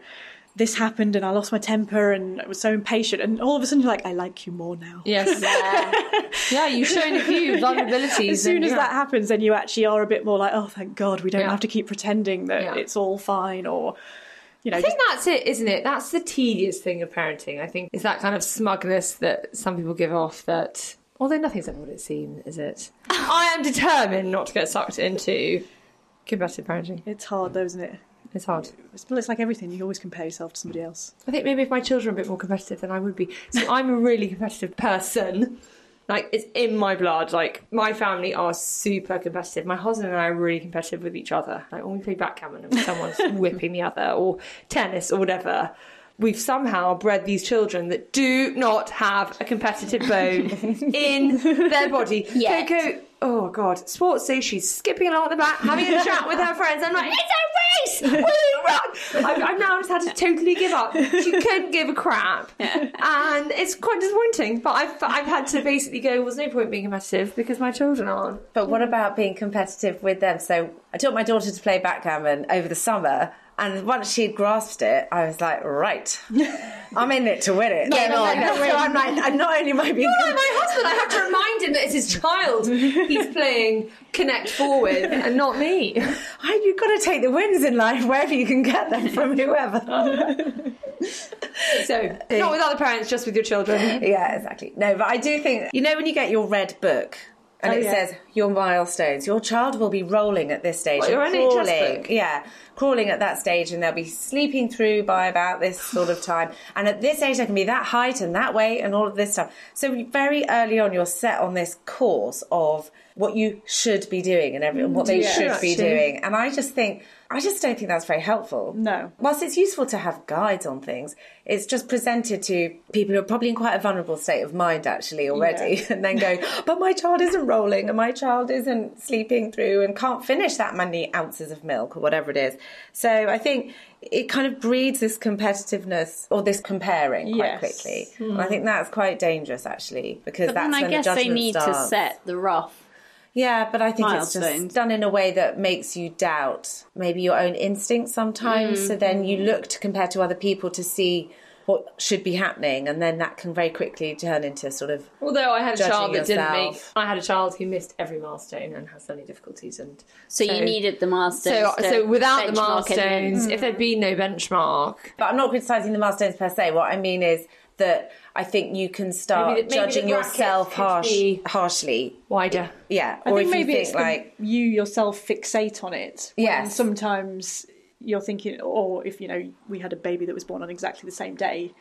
this happened and i lost my temper and i was so impatient and all of a sudden you're like i like you more now Yes. yeah, yeah you've shown a few vulnerabilities. as soon and, as yeah. that happens, then you actually are a bit more like, oh, thank God, we don't Yeah. have to keep pretending that Yeah. it's all fine, or you know, I just, think that's it, isn't it? That's the tedious thing of parenting. I think is that kind of smugness that some people give off. That although nothing's ever what it seems, is it? I am determined not to get sucked into competitive parenting. it's hard, though, isn't it? It's hard. It's, it's like everything. You always compare yourself to somebody else. I think maybe if my children are a bit more competitive, then I would be. So I'm a really competitive person. Like it's in my blood. Like my family are super competitive. My husband and I are really competitive with each other. Like when we play backgammon and someone's whipping the other, or tennis or whatever. We've somehow bred these children that do not have a competitive bone in their body. Yet. Coco, oh god, sports day. She's skipping along at the back, having a chat with her friends. I'm like, it's a race. Will you run? I've, I've now just had to totally give up. She couldn't give a crap, and it's quite disappointing. But I've I've had to basically go. Well, there's no point being competitive because my children aren't. But what about being competitive with them? So I taught my daughter to play backgammon over the summer, And once she'd grasped it, I was like, right, I'm in it to win it. Get so. I'm like, and not only am I being Like my husband, I have to remind him that it's his child he's playing Connect Four with, and not me. Oh, you've got to take the wins in life wherever you can get them from whoever. So, not with other parents, just with your children. yeah, exactly. No, but I do think, you know, when you get your red book and Oh, it yeah. says your milestones, your child will be rolling at this stage. What, your crawling. Yeah, crawling at that stage and they'll be sleeping through by about this sort of time. And at this age, they can be that height and that weight and all of this stuff. So very early on, you're set on this course of what you should be doing and every, what they mm, Yeah. should be doing. And I just think, I just don't think that's very helpful. No. Whilst it's useful to have guides on things, it's just presented to people who are probably in quite a vulnerable state of mind actually already, Yeah. and then go, but my child isn't rolling and my child isn't sleeping through and can't finish that many ounces of milk or whatever it is. So I think it kind of breeds this competitiveness or this comparing quite Yes. quickly. Hmm. And I think that's quite dangerous actually because But that's I when guess the they need to set the rough. Yeah, but I think it's just done in a way that makes you doubt maybe your own instincts sometimes. So mm. then you look to compare to other people to see what should be happening, and then that can very quickly turn into sort of Although I had a child that didn't make. I had a child who missed every milestone and has learning difficulties, and So, you needed the milestones. So, so without the benchmark it milestones, if there'd been no benchmark, But I'm not criticising the milestones per se. What I mean is that I think you can start Maybe the- maybe judging yourself harsh, harshly. wider. Yeah, I or think if maybe you it's think the, like you yourself fixate on it. Yes. Sometimes you're thinking, or if you know, we had a baby that was born on exactly the same day,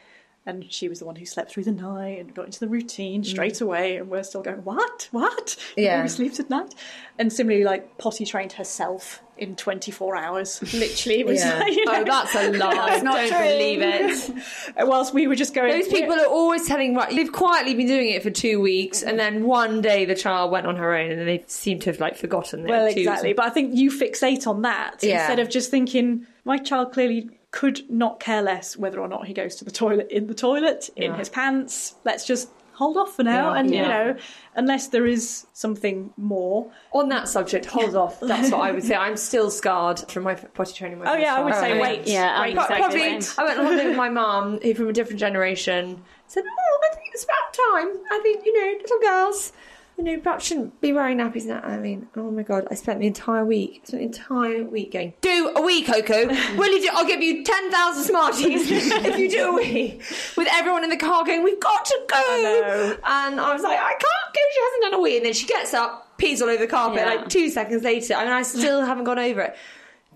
and she was the one who slept through the night and got into the routine mm. straight away, and we're still going, what, what? Yeah. baby sleeps at night, and similarly, like potty trained herself in 24 hours. Literally, it was Yeah. like, you oh, know, Oh, that's a lie! not Don't true. believe it. whilst we were just going, Those people are always telling right. They've quietly been doing it for two weeks, and mm-hmm. then one day the child went on her own, and they seem to have like forgotten. Well, exactly. But I think you fixate on that Yeah. instead of just thinking, my child clearly could not care less whether or not he goes to the toilet in the toilet, in Yeah. his pants. Let's just hold off for now. Yeah. and, you know, unless there is something more. On that subject, hold off. That's what I would say. I'm still scarred from my potty training. My Oh, yeah, I would say child. wait. Yeah, I'm wait. exactly Probably. I went on holiday with my mum, who from a different generation, said, "Oh, I think it's about time. I think you know, little girls, you know, perhaps shouldn't be wearing nappies." Now, I mean, oh my god, I spent the entire week, spent the entire week going, "Do a wee, Coco. Will you do? I'll give you ten thousand Smarties if you do a wee." With everyone in the car going, "We've got to go," know. and I was like, "I can't go. She hasn't done a wee." And then she gets up, pees all over the carpet. Yeah. Like two seconds later, I mean, I still haven't gone over it.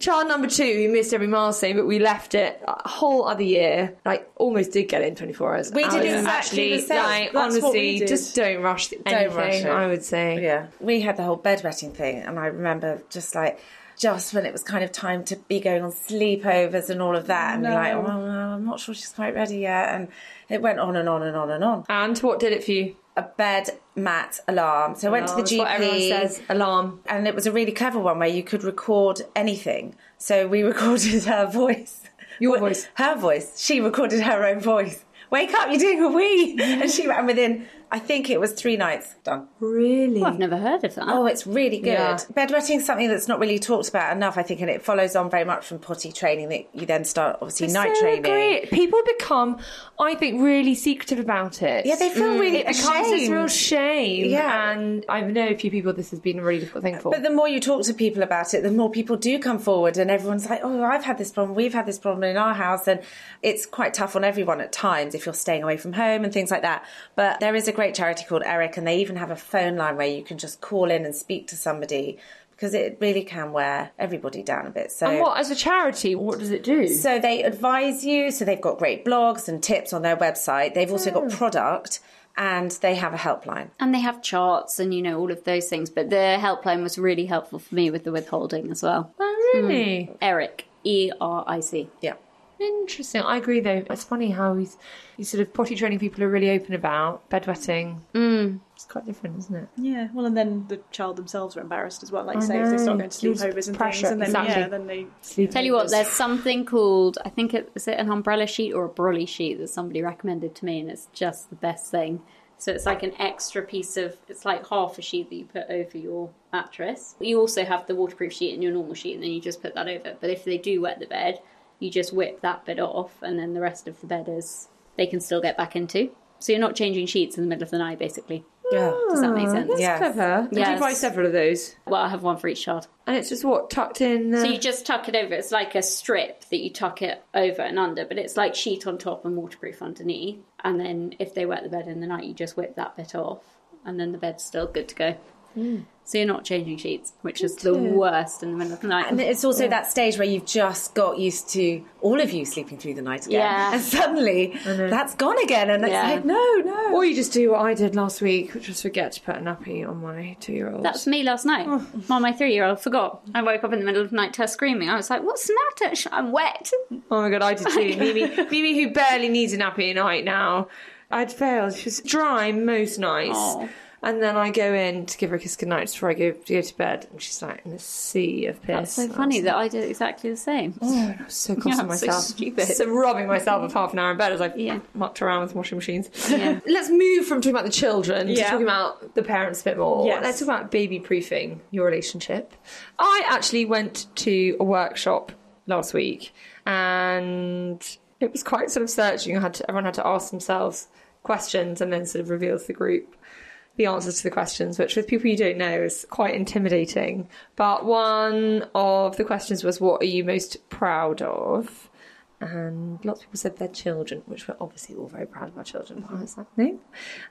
Child number two, we missed every milestone, but we left it a whole other year. Like, almost did get it in 24 hours. We did hours. exactly actually, the same. Like, That's what we did. just don't rush the, anything, rush it. I would say. Yeah, we had the whole bedwetting thing, and I remember just like just when it was kind of time to be going on sleepovers and all of that, and you're like, oh, no, I'm not sure she's quite ready yet, and it went on and on and on and on. And what did it for you? A bed mat alarm. So I went to the GP. says. Alarm. and it was a really clever one where you could record anything. So we recorded her voice. Your voice. Her voice. She recorded her own voice. Wake up, you're doing a wee. and she ran within, I think it was three nights done. Really? Oh, I've never heard of that. Oh, it's really good. Yeah. is something that's not really talked about enough, I think, and it follows on very much from potty training that you then start obviously night so training. Great. People become, I think, really secretive about it. Yeah, they feel mm. really It becomes this ashamed. real shame. Yeah. And I know a few people this has been a really difficult thing for. But the more you talk to people about it, the more people do come forward, and everyone's like, "Oh, I've had this problem. We've had this problem in our house," and it's quite tough on everyone at times if you're staying away from home and things like that. But there is a great charity called Eric, and they even have a phone line where you can just call in and speak to somebody because it really can wear everybody down a bit. So and what, as a charity, what does it do? So they advise you. So they've got great blogs and tips on their website. They've also got hmm. product and they have a helpline. And they have charts and, you know, all of those things. But the helpline was really helpful for me with the withholding as well. oh, really? Hmm. Eric, E R I C. Yeah. Interesting. I agree, though. It's funny how he's, he's sort of potty training people are really open about bedwetting. Mm. It's quite different, isn't it? Yeah, well, and then the child themselves are embarrassed as well. Like I say, if they know. start going to sleepovers and pressure, things, and then exactly. yeah, then they Sleep. Tell you what, there's something called, I think it is it an umbrella sheet or a brolly sheet that somebody recommended to me, and it's just the best thing. So it's like an extra piece of, it's like half a sheet that you put over your mattress. You also have the waterproof sheet and your normal sheet, and then you just put that over. But if they do wet the bed, you just whip that bit off, and then the rest of the bed is, they can still get back into. So you're not changing sheets in the middle of the night, basically. Yeah. Does that make sense? Yes. Clever. And Do you buy several of those? Well, I have one for each child. And it's just what tucked in. Uh, So you just tuck it over. It's like a strip that you tuck it over and under, but it's like sheet on top and waterproof underneath. And then if they wet the bed in the night, you just whip that bit off, and then the bed's still good to go. Mm. So you're not changing sheets, which is the worst in the middle of the night. And it's also that stage where you've just got used to all of you sleeping through the night again. Yeah. And suddenly that's gone again. And it's Yeah. like, no, no. or you just do what I did last week, which was forget to put a nappy on my two-year-old. That's me last night. Oh. Well, my three-year-old forgot. I woke up in the middle of the night to her screaming. I was like, "What's the matter? I'm wet." Oh my god, I did too. Mimi, Mimi, who barely needs a nappy at night now, I'd failed. She was dry most nights. Aw. And then I go in to give her a kiss goodnight before I go to go to bed, and she's like in a sea of piss. That's so funny that I did exactly the same. Oh, I was so cross Yeah, with so myself. stupid. So robbing myself of half an hour in bed as I Yeah. mucked around with washing machines. Yeah. Let's move from talking about the children to talking about the parents a bit more. Yes. Let's talk about baby proofing your relationship. I actually went to a workshop last week and it was quite sort of searching. I had to, everyone had to ask themselves questions and then sort of reveal to the group the answers to the questions, which with people you don't know is quite intimidating. But one of the questions was, What are you most proud of? And lots of people said their children, which we're obviously all very proud of our children. But I was like, no.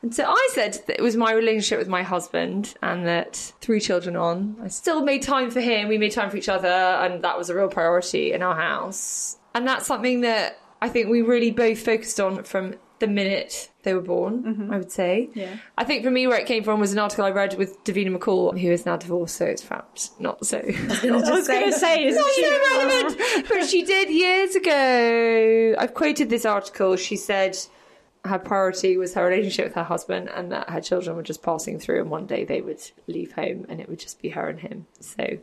And so I said that it was my relationship with my husband, and that three children on, I still made time for him. We made time for each other, and that was a real priority in our house. And that's something that I think we really both focused on from the minute they were born, mm-hmm. I would say. Yeah. I think for me, where it came from was an article I read with Davina McCall, who is now divorced, so it's perhaps not so. I was going to say, isn't Not she? so relevant, but she did years ago. I've quoted this article. She said her priority was her relationship with her husband, and that her children were just passing through, and one day they would leave home, and it would just be her and him. So.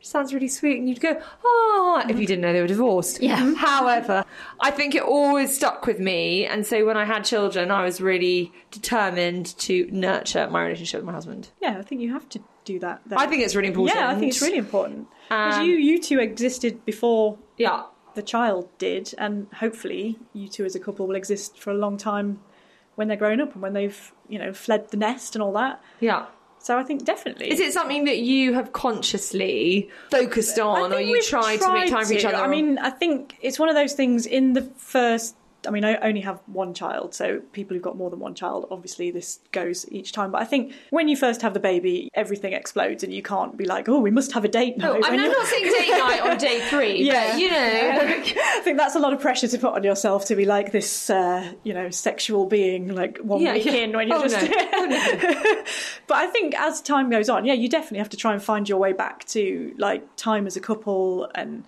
Sounds really sweet, and you'd go, "Ah!" if you didn't know they were divorced. Yeah. However, I think it always stuck with me, and so when I had children, I was really determined to nurture my relationship with my husband. Yeah, I think you have to do that. then. I think it's really important. Yeah, I think it's really important. Because Um, you, you two existed before yeah. the child did, and hopefully you two as a couple will exist for a long time when they're grown up and when they've, you know, fled the nest and all that. Yeah. So I think definitely. Is it something that you have consciously focused on, or you tried to make time for each other? I mean, I think it's one of those things in the first. I mean, I only have one child, so people who've got more than one child, obviously this goes each time. But I think when you first have the baby, everything explodes, and you can't be like, "Oh, we must have a date night. Oh, I mean, I'm not saying date night on day three, Yeah. but you know, I think that's a lot of pressure to put on yourself to be like this, uh, you know, sexual being like one Yeah, week yeah. in when you're Oh, just. no. but I think as time goes on, yeah, you definitely have to try and find your way back to like time as a couple and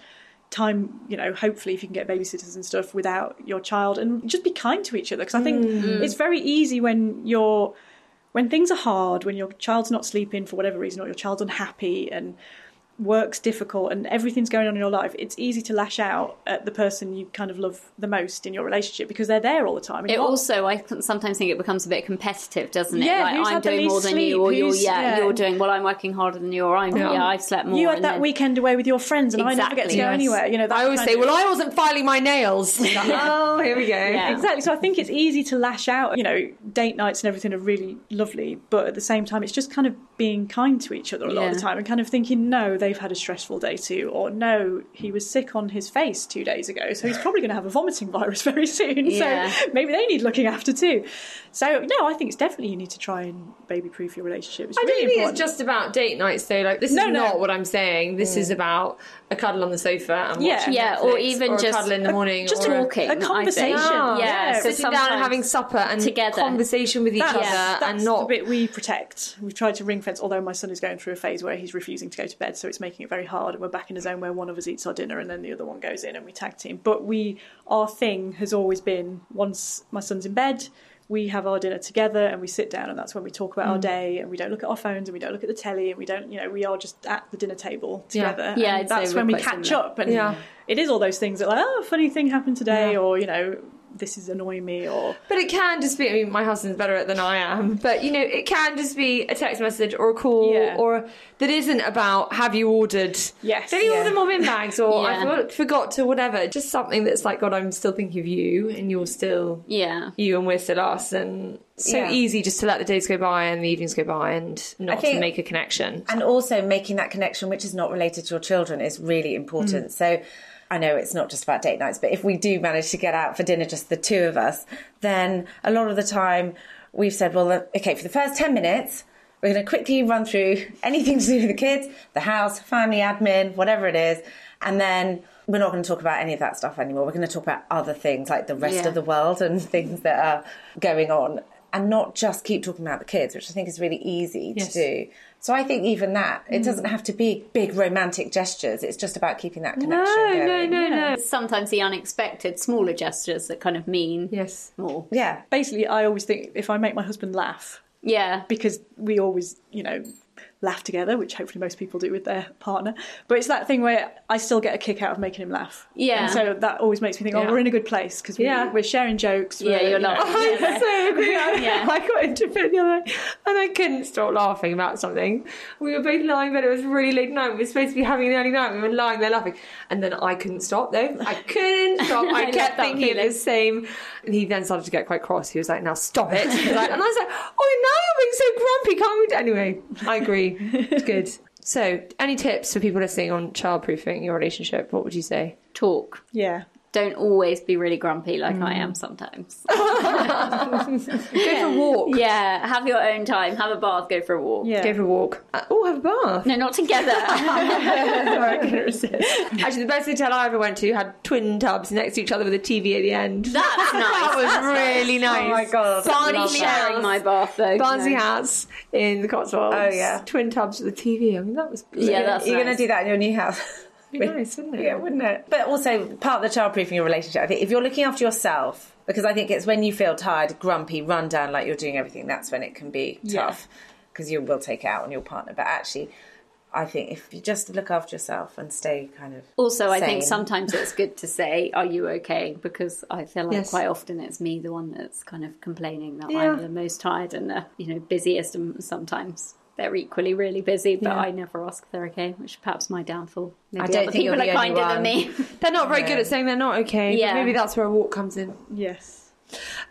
time, you know, hopefully if you can get babysitters and stuff without your child and just be kind to each other because I think Mm. it's very easy when you're when things are hard, when your child's not sleeping for whatever reason or your child's unhappy and work's difficult and everything's going on in your life, it's easy to lash out at the person you kind of love the most in your relationship because they're there all the time. And It you're also, I sometimes think it becomes a bit competitive, doesn't it? Yeah, like who's I'm had the doing more least than you, or sleep? you're yeah, yeah. you're doing well. I'm working harder than you, or I'm yeah, I've slept more. you had that then- weekend away with your friends and I never get to Exactly. go Yes. anywhere. You know, I always say, of- well, I wasn't filing my nails. oh, here we go. Yeah. Exactly. So I think it's easy to lash out. You know, date nights and everything are really lovely, but at the same time, it's just kind of being kind to each other a lot of the time and kind of thinking, no, they've had a stressful day too, or no, he was sick on his face two days ago, so he's probably going to have a vomiting virus very soon. Yeah. So maybe they need looking after too. So no, I think it's definitely you need to try and baby proof your relationship. It's I really don't think important. it's just about date nights, though. Like, this No, is no. not what I'm saying. This is about a cuddle on the sofa and Yeah. watching Yeah, Netflix, or even or a just- cuddle in the morning, just or a- talking, a I think. conversation. Ah, Yeah, so sitting down and having supper and Together. conversation with each That's, other, that's and the not bit we protect. We've tried to ring fence, although my son is going through a phase where he's refusing to go to bed, so it's making it very hard. And we're back in a zone where one of us eats our dinner and then the other one goes in and we tag team. But we, our thing has always been once my son's in bed, we have our dinner together and we sit down, and that's when we talk about Mm. our day. And we don't look at our phones and we don't look at the telly, and we don't, you know, we are just at the dinner table together. Yeah, and that's when we catch similar. up. And Yeah. it is all those things that like, oh, funny thing happened today, Yeah. or you know, this is annoying me or But it can just be. I mean, my husband's better at it than I am. But you know, it can just be a text message or a call, Yeah. or that isn't about have you ordered? Yes. Have you Yeah. ordered more bin bags, or I forgot, forgot to whatever. Just something that's like, God, I'm still thinking of you, and you're still Yeah. you, and we're still us, and so Yeah. easy just to let the days go by and the evenings go by, and not think- to make a connection. And also making that connection, which is not related to your children, is really important. Mm. So I know it's not just about date nights, but if we do manage to get out for dinner, just the two of us, then a lot of the time we've said, well, okay, for the first 10 minutes, we're going to quickly run through anything to do with the kids, the house, family admin, whatever it is. And then we're not going to talk about any of that stuff anymore. We're going to talk about other things like the rest Yeah. of the world and things that are going on and not just keep talking about the kids, which I think is really easy Yes. to do. So I think even that, it doesn't mm. have to be big romantic gestures. It's just about keeping that connection no, going. no, no, no. Sometimes the unexpected, smaller gestures that kind of mean Yes. more. Yeah. basically I always think if I make my husband laugh Yeah. because we always, you know, laugh together, which hopefully most people do with their partner. But it's that thing where I still get a kick out of making him laugh. Yeah. And so that always makes me think, oh, Yeah. we're in a good place because we, Yeah. we're sharing jokes. Yeah, you're you know- I so agree. Yeah. I got into bed the other and I couldn't stop laughing about something. We were both lying in bed. It was really late night. We were supposed to be having an early night. We were lying there laughing. And then I couldn't stop though. I couldn't stop. I I kept thinking feeling. the same. And he then started to get quite cross. He was like, now stop it. Like- and I was like, oh, now you're being so grumpy. Can't we? do-" Anyway, I agree. It's good. So, any tips for people listening on childproofing your relationship? What would you say? Talk. Yeah. Don't always be really grumpy like I am sometimes. Go for a walk. yeah, have your own time. Have a bath, go for a walk. Yeah. Go for a walk. Uh, oh, have a bath. No, not together. Sorry, I couldn't resist. Actually, the best hotel I ever went to had twin tubs next to each other with a TV at the end. That's that nice. That was really nice. Oh my God. Barney Love sharing my bath though. Barnsley No. House in the Cotswolds. Oh, yeah. Twin tubs with a TV. I mean, that was Yeah, that's You're going to do that in your new house. Be nice, wouldn't it? Yeah, wouldn't it? But also, part of the childproofing your relationship, I think if you're looking after yourself, because I think it's when you feel tired, grumpy, run down like you're doing everything, that's when it can be Yeah. tough because you will take it out on your partner. But actually, I think if you just look after yourself and stay kind of. Also, I think sometimes it's good to say, "Are you okay?" Because I feel like Yes. quite often it's me, the one that's kind of complaining that Yeah. I'm the most tired and the you know busiest, and sometimes they're equally really busy. But Yeah. I never ask if they're okay, which is perhaps my downfall. Maybe I don't other think you're people the are only kinder than me. They're not very Yeah. good at saying they're not okay. Yeah. But maybe that's where a walk comes in. Yes.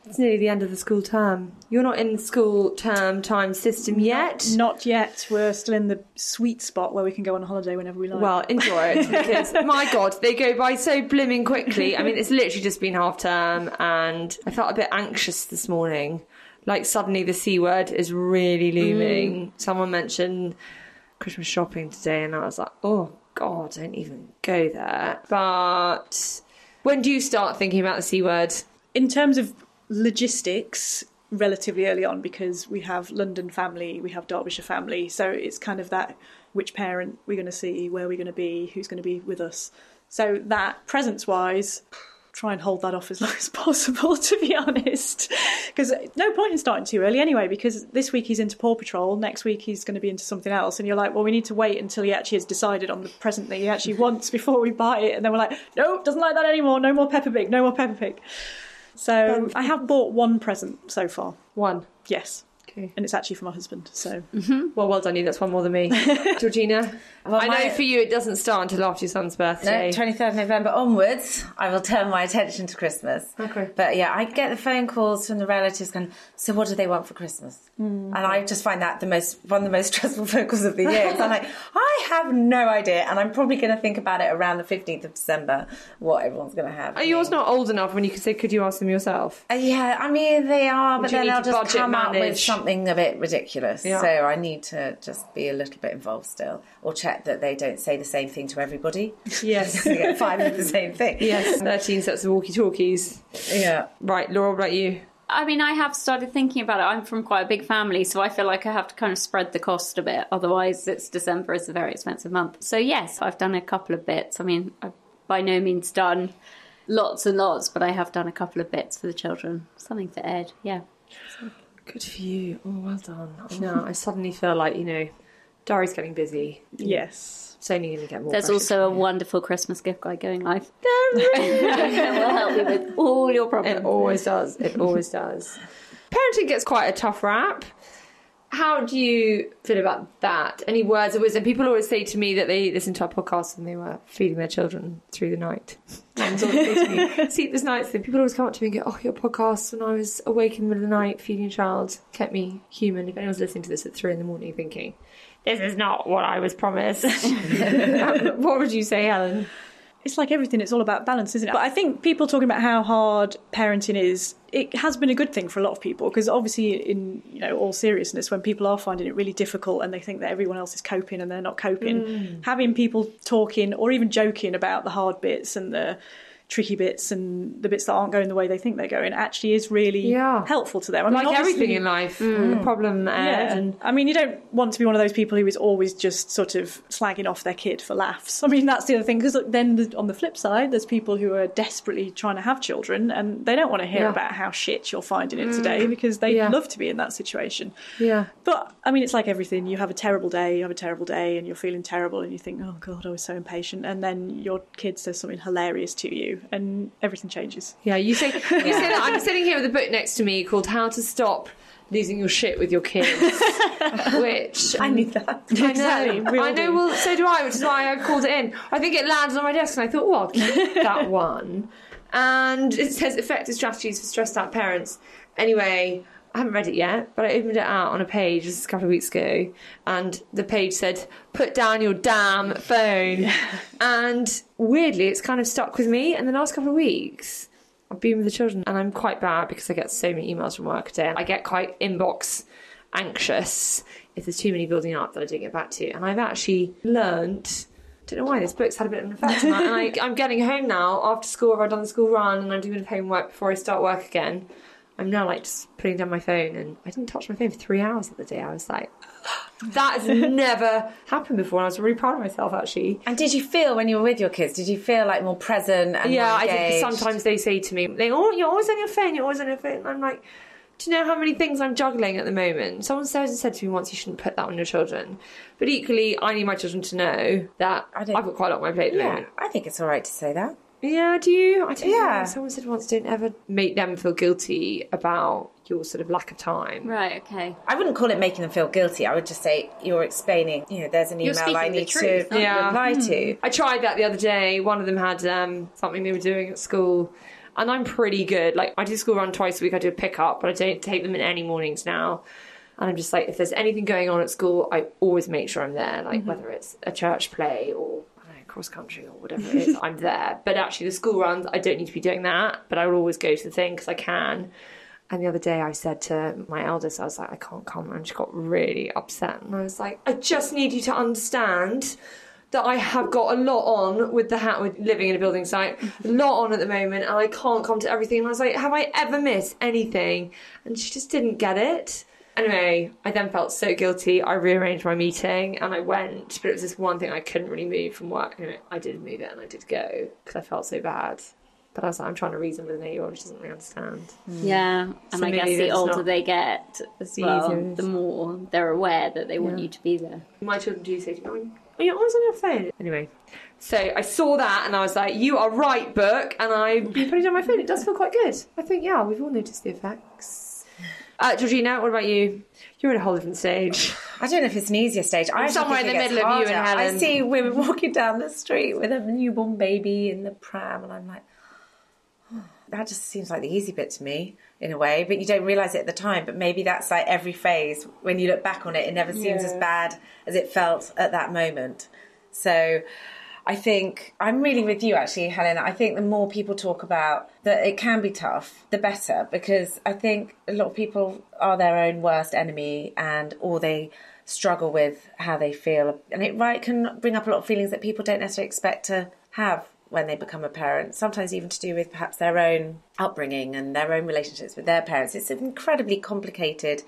It's nearly the end of the school term. You're not in the school term time system yet. Not yet. We're still in the sweet spot where we can go on holiday whenever we like. Well, enjoy it because my God, they go by so blimming quickly. I mean, it's literally just been half term, and I felt a bit anxious this morning. Like suddenly the c word is really looming. Mm. Someone mentioned Christmas shopping today, and I was like, oh God, don't even go there. But when do you start thinking about the c word? in terms of logistics, relatively early on because we have London family, we have Derbyshire family, so it's kind of that which parent we're going to see, where we're going to be, who's going to be with us. So that presents wise, try and hold that off as long as possible, to be honest. Because no point in starting too early anyway. Because this week he's into Paw Patrol, next week he's going to be into something else, and you're like, well, we need to wait until he actually has decided on the present that he actually wants before we buy it. And then we're like, nope, doesn't like that anymore. No more Peppa Pig. No more Peppa Pig. So I have bought one present so far. One. Yes. Okay. And it's actually for my husband. So mm-hmm. Well, well done you. That's one more than me. Georgina, Well, I my- know for you it doesn't start until after your son's birthday. No, 23rd November onwards, I will turn my attention to Christmas. Okay. But yeah, I get the phone calls from the relatives going, so what do they want for Christmas? And I just find that the most one of the most stressful phone calls of the year. I'm like, I have no idea. And I'm probably going to think about it around the 15th of December, what everyone's going to have. Are yours not old enough when you could say, could you ask them yourself? Uh, yeah, I mean, they are, but then they'll just come up with something a bit ridiculous. Yeah. So I need to just be a little bit involved still, or check that they don't say the same thing to everybody. Yes. you get five of the same thing. yes. 13 sets of walkie talkies. Yeah. Right, Laura, what about you? I mean, I have started thinking about it. I'm from quite a big family, so I feel like I have to kind of spread the cost a bit. Otherwise, it's December is a very expensive month. So yes, I've done a couple of bits. I mean, I've by no means done lots and lots, but I have done a couple of bits for the children. Something for Ed, yeah. Good for you. Oh, well done. No, I suddenly feel like, you know, Diary's getting busy. Yes. It's only going to get more. There's also a here. wonderful Christmas gift guide going live. it will help you with all your problems. It always does. It always does. Parenting gets quite a tough rap. How do you feel about that? Any words of wisdom? People always say to me that they listen to our podcast and they were feeding their children through the night. Mums always say to sleepless nights. People always come up to me and go, "Oh, your podcast when I was awake in the middle of the night feeding a child kept me human." If anyone's listening to this at three in the morning, thinking, "This is not what I was promised," what would you say, Helen? It's like everything, it's all about balance, isn't it? But I think people talking about how hard parenting is, it has been a good thing for a lot of people because obviously, in you know all seriousness, when people are finding it really difficult and they think that everyone else is coping and they're not coping, mm. having people talking or even joking about the hard bits and the tricky bits and the bits that aren't going the way they think they're going actually is really Yeah. helpful to them. I mean, Like everything in life, mm. the problem yeah. and I mean, you don't want to be one of those people who is always just sort of slagging off their kid for laughs. I mean, that's the other thing, because then the, on the flip side, there's people who are desperately trying to have children and they don't want to hear Yeah. about how shit you're finding it mm. today because they Yeah. love to be in that situation. yeah. But, I mean, it's like everything. You have a terrible day, you have a terrible day, and you're feeling terrible, and you think, oh, God, I was so impatient. And then your kid says something hilarious to you, and everything changes. Yeah, you say you say that. I'm sitting here with a book next to me called "How to Stop Losing Your Shit with Your Kids," which I need that. I know, Exactly, we I know. Well, so do I, which is why I called it in. I think it landed on my desk, and I thought, well, I'll keep that one. And it says effective strategies for stressed out parents. Anyway, I haven't read it yet, but I opened it out on a page just a couple of weeks ago, and the page said, "Put down your damn phone." and weirdly, it's kind of stuck with me. And the last couple of weeks, I've been with the children, and I'm quite bad because I get so many emails from work a day. I get quite inbox anxious if there's too many building up that I don't get back to. And I've actually learnt. Don't know why this book's had a bit of an effect on that. And I, I'm getting home now after school. I've done the school run and I'm doing homework before I start work again. I'm now like just putting down my phone, and I didn't touch my phone for three hours of the day. I was like, that has never happened before. And I was really proud of myself actually. And did you feel when you were with your kids? Did you feel like more present and Yeah, more I did. sometimes they say to me, they, "Oh, you're always on your phone. You're always on your phone." And I'm like, "Do you know how many things I'm juggling at the moment?" Someone said said to me once, "You shouldn't put that on your children." But equally, I need my children to know that I I've got quite a lot on my plate at the Yeah, moment. I think it's all right to say that. Yeah, do you? I don't Yeah. know. Someone said once, "Don't ever make them feel guilty about your sort of lack of time." Right, okay. I wouldn't call it making them feel guilty. I would just say you're explaining. You know, there's an You're email I the need truth, to aren't you? Yeah. reply to. I tried that the other day. One of them had um, something they were doing at school, and I'm pretty good. Like I do school run twice a week. I do a pickup, but I don't take them in any mornings now. And I'm just like, if there's anything going on at school, I always make sure I'm there. Like whether it's a church play or I don't know, cross country or whatever it is, I'm there. But actually, the school runs, I don't need to be doing that. But I will always go to the thing because I can. And the other day I said to my eldest, I was like, I can't come. And she got really upset. And I was like, I just need you to understand that I have got a lot on with the hat with living in a building site, a lot on at the moment, and I can't come to everything. And I was like, have I ever missed anything? And she just didn't get it. Anyway, I then felt so guilty. I rearranged my meeting and I went, but it was this one thing I couldn't really move from work. Anyway, I did move it and I did go because I felt so bad. But I was like, I'm trying to reason with an eight year old, she doesn't really understand. Mm. Yeah, and I guess the older they get as the well, easier the more they're aware that they want Yeah. you to be there. My children do say to me, "Oh, you're always on your phone." Anyway, so I saw that and I was like, "You are right, book." And I've been putting down my phone. It does feel quite good. I think, yeah, we've all noticed the effects. Uh, Georgina, what about you? You're in a whole different stage. I don't know if it's an easier stage. I somewhere in the middle of you and. Helen. I see women walking down the street with a newborn baby in the pram, and I'm like, "Oh, that just seems like the easy bit to me in a way. But you don't realise it at the time. But maybe that's like every phase. When you look back on it, it never seems as bad as it felt at that moment. So. I think I'm really with you actually, Helen. I think the more people talk about that it can be tough, the better, because I think a lot of people are their own worst enemy and or they struggle with how they feel. And it right can bring up a lot of feelings that people don't necessarily expect to have when they become a parent. Sometimes even to do with perhaps their own upbringing and their own relationships with their parents. It's an incredibly complicated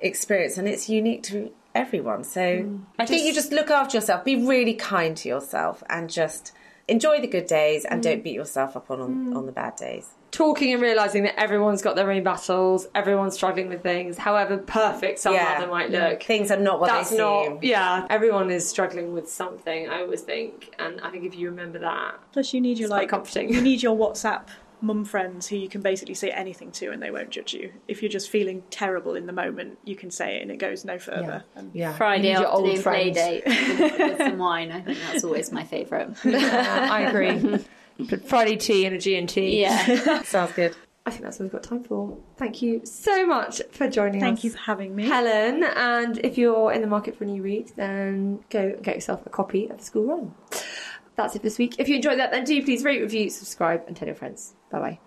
experience and it's unique to everyone. So mm. I think you just look after yourself, be really kind to yourself and just enjoy the good days and don't mm. beat yourself up on on, mm. on the bad days. talking and realizing that everyone's got their own battles, everyone's struggling with things, however perfect some Yeah. other might look. Things are not what That's they not, seem. yeah. Everyone is struggling with something. I always think, and I think if you remember that, Plus, you need your It's like comforting. You need your WhatsApp mum friends who you can basically say anything to and they won't judge you. If you're just feeling terrible in the moment, you can say it and it goes no further. And yeah, Friday You need your old afternoon play friends. date with, with some wine. I think that's always my favourite. Yeah, I agree. But Friday tea and a G and T. Yeah. Sounds good. I think that's all we've got time for. Thank you so much for joining us. thank you for having me. Helen, and if you're in the market for a new read, then go get yourself a copy of The School Run. That's it this week. If you enjoyed that, then do please rate, review, subscribe, and tell your friends. Bye bye.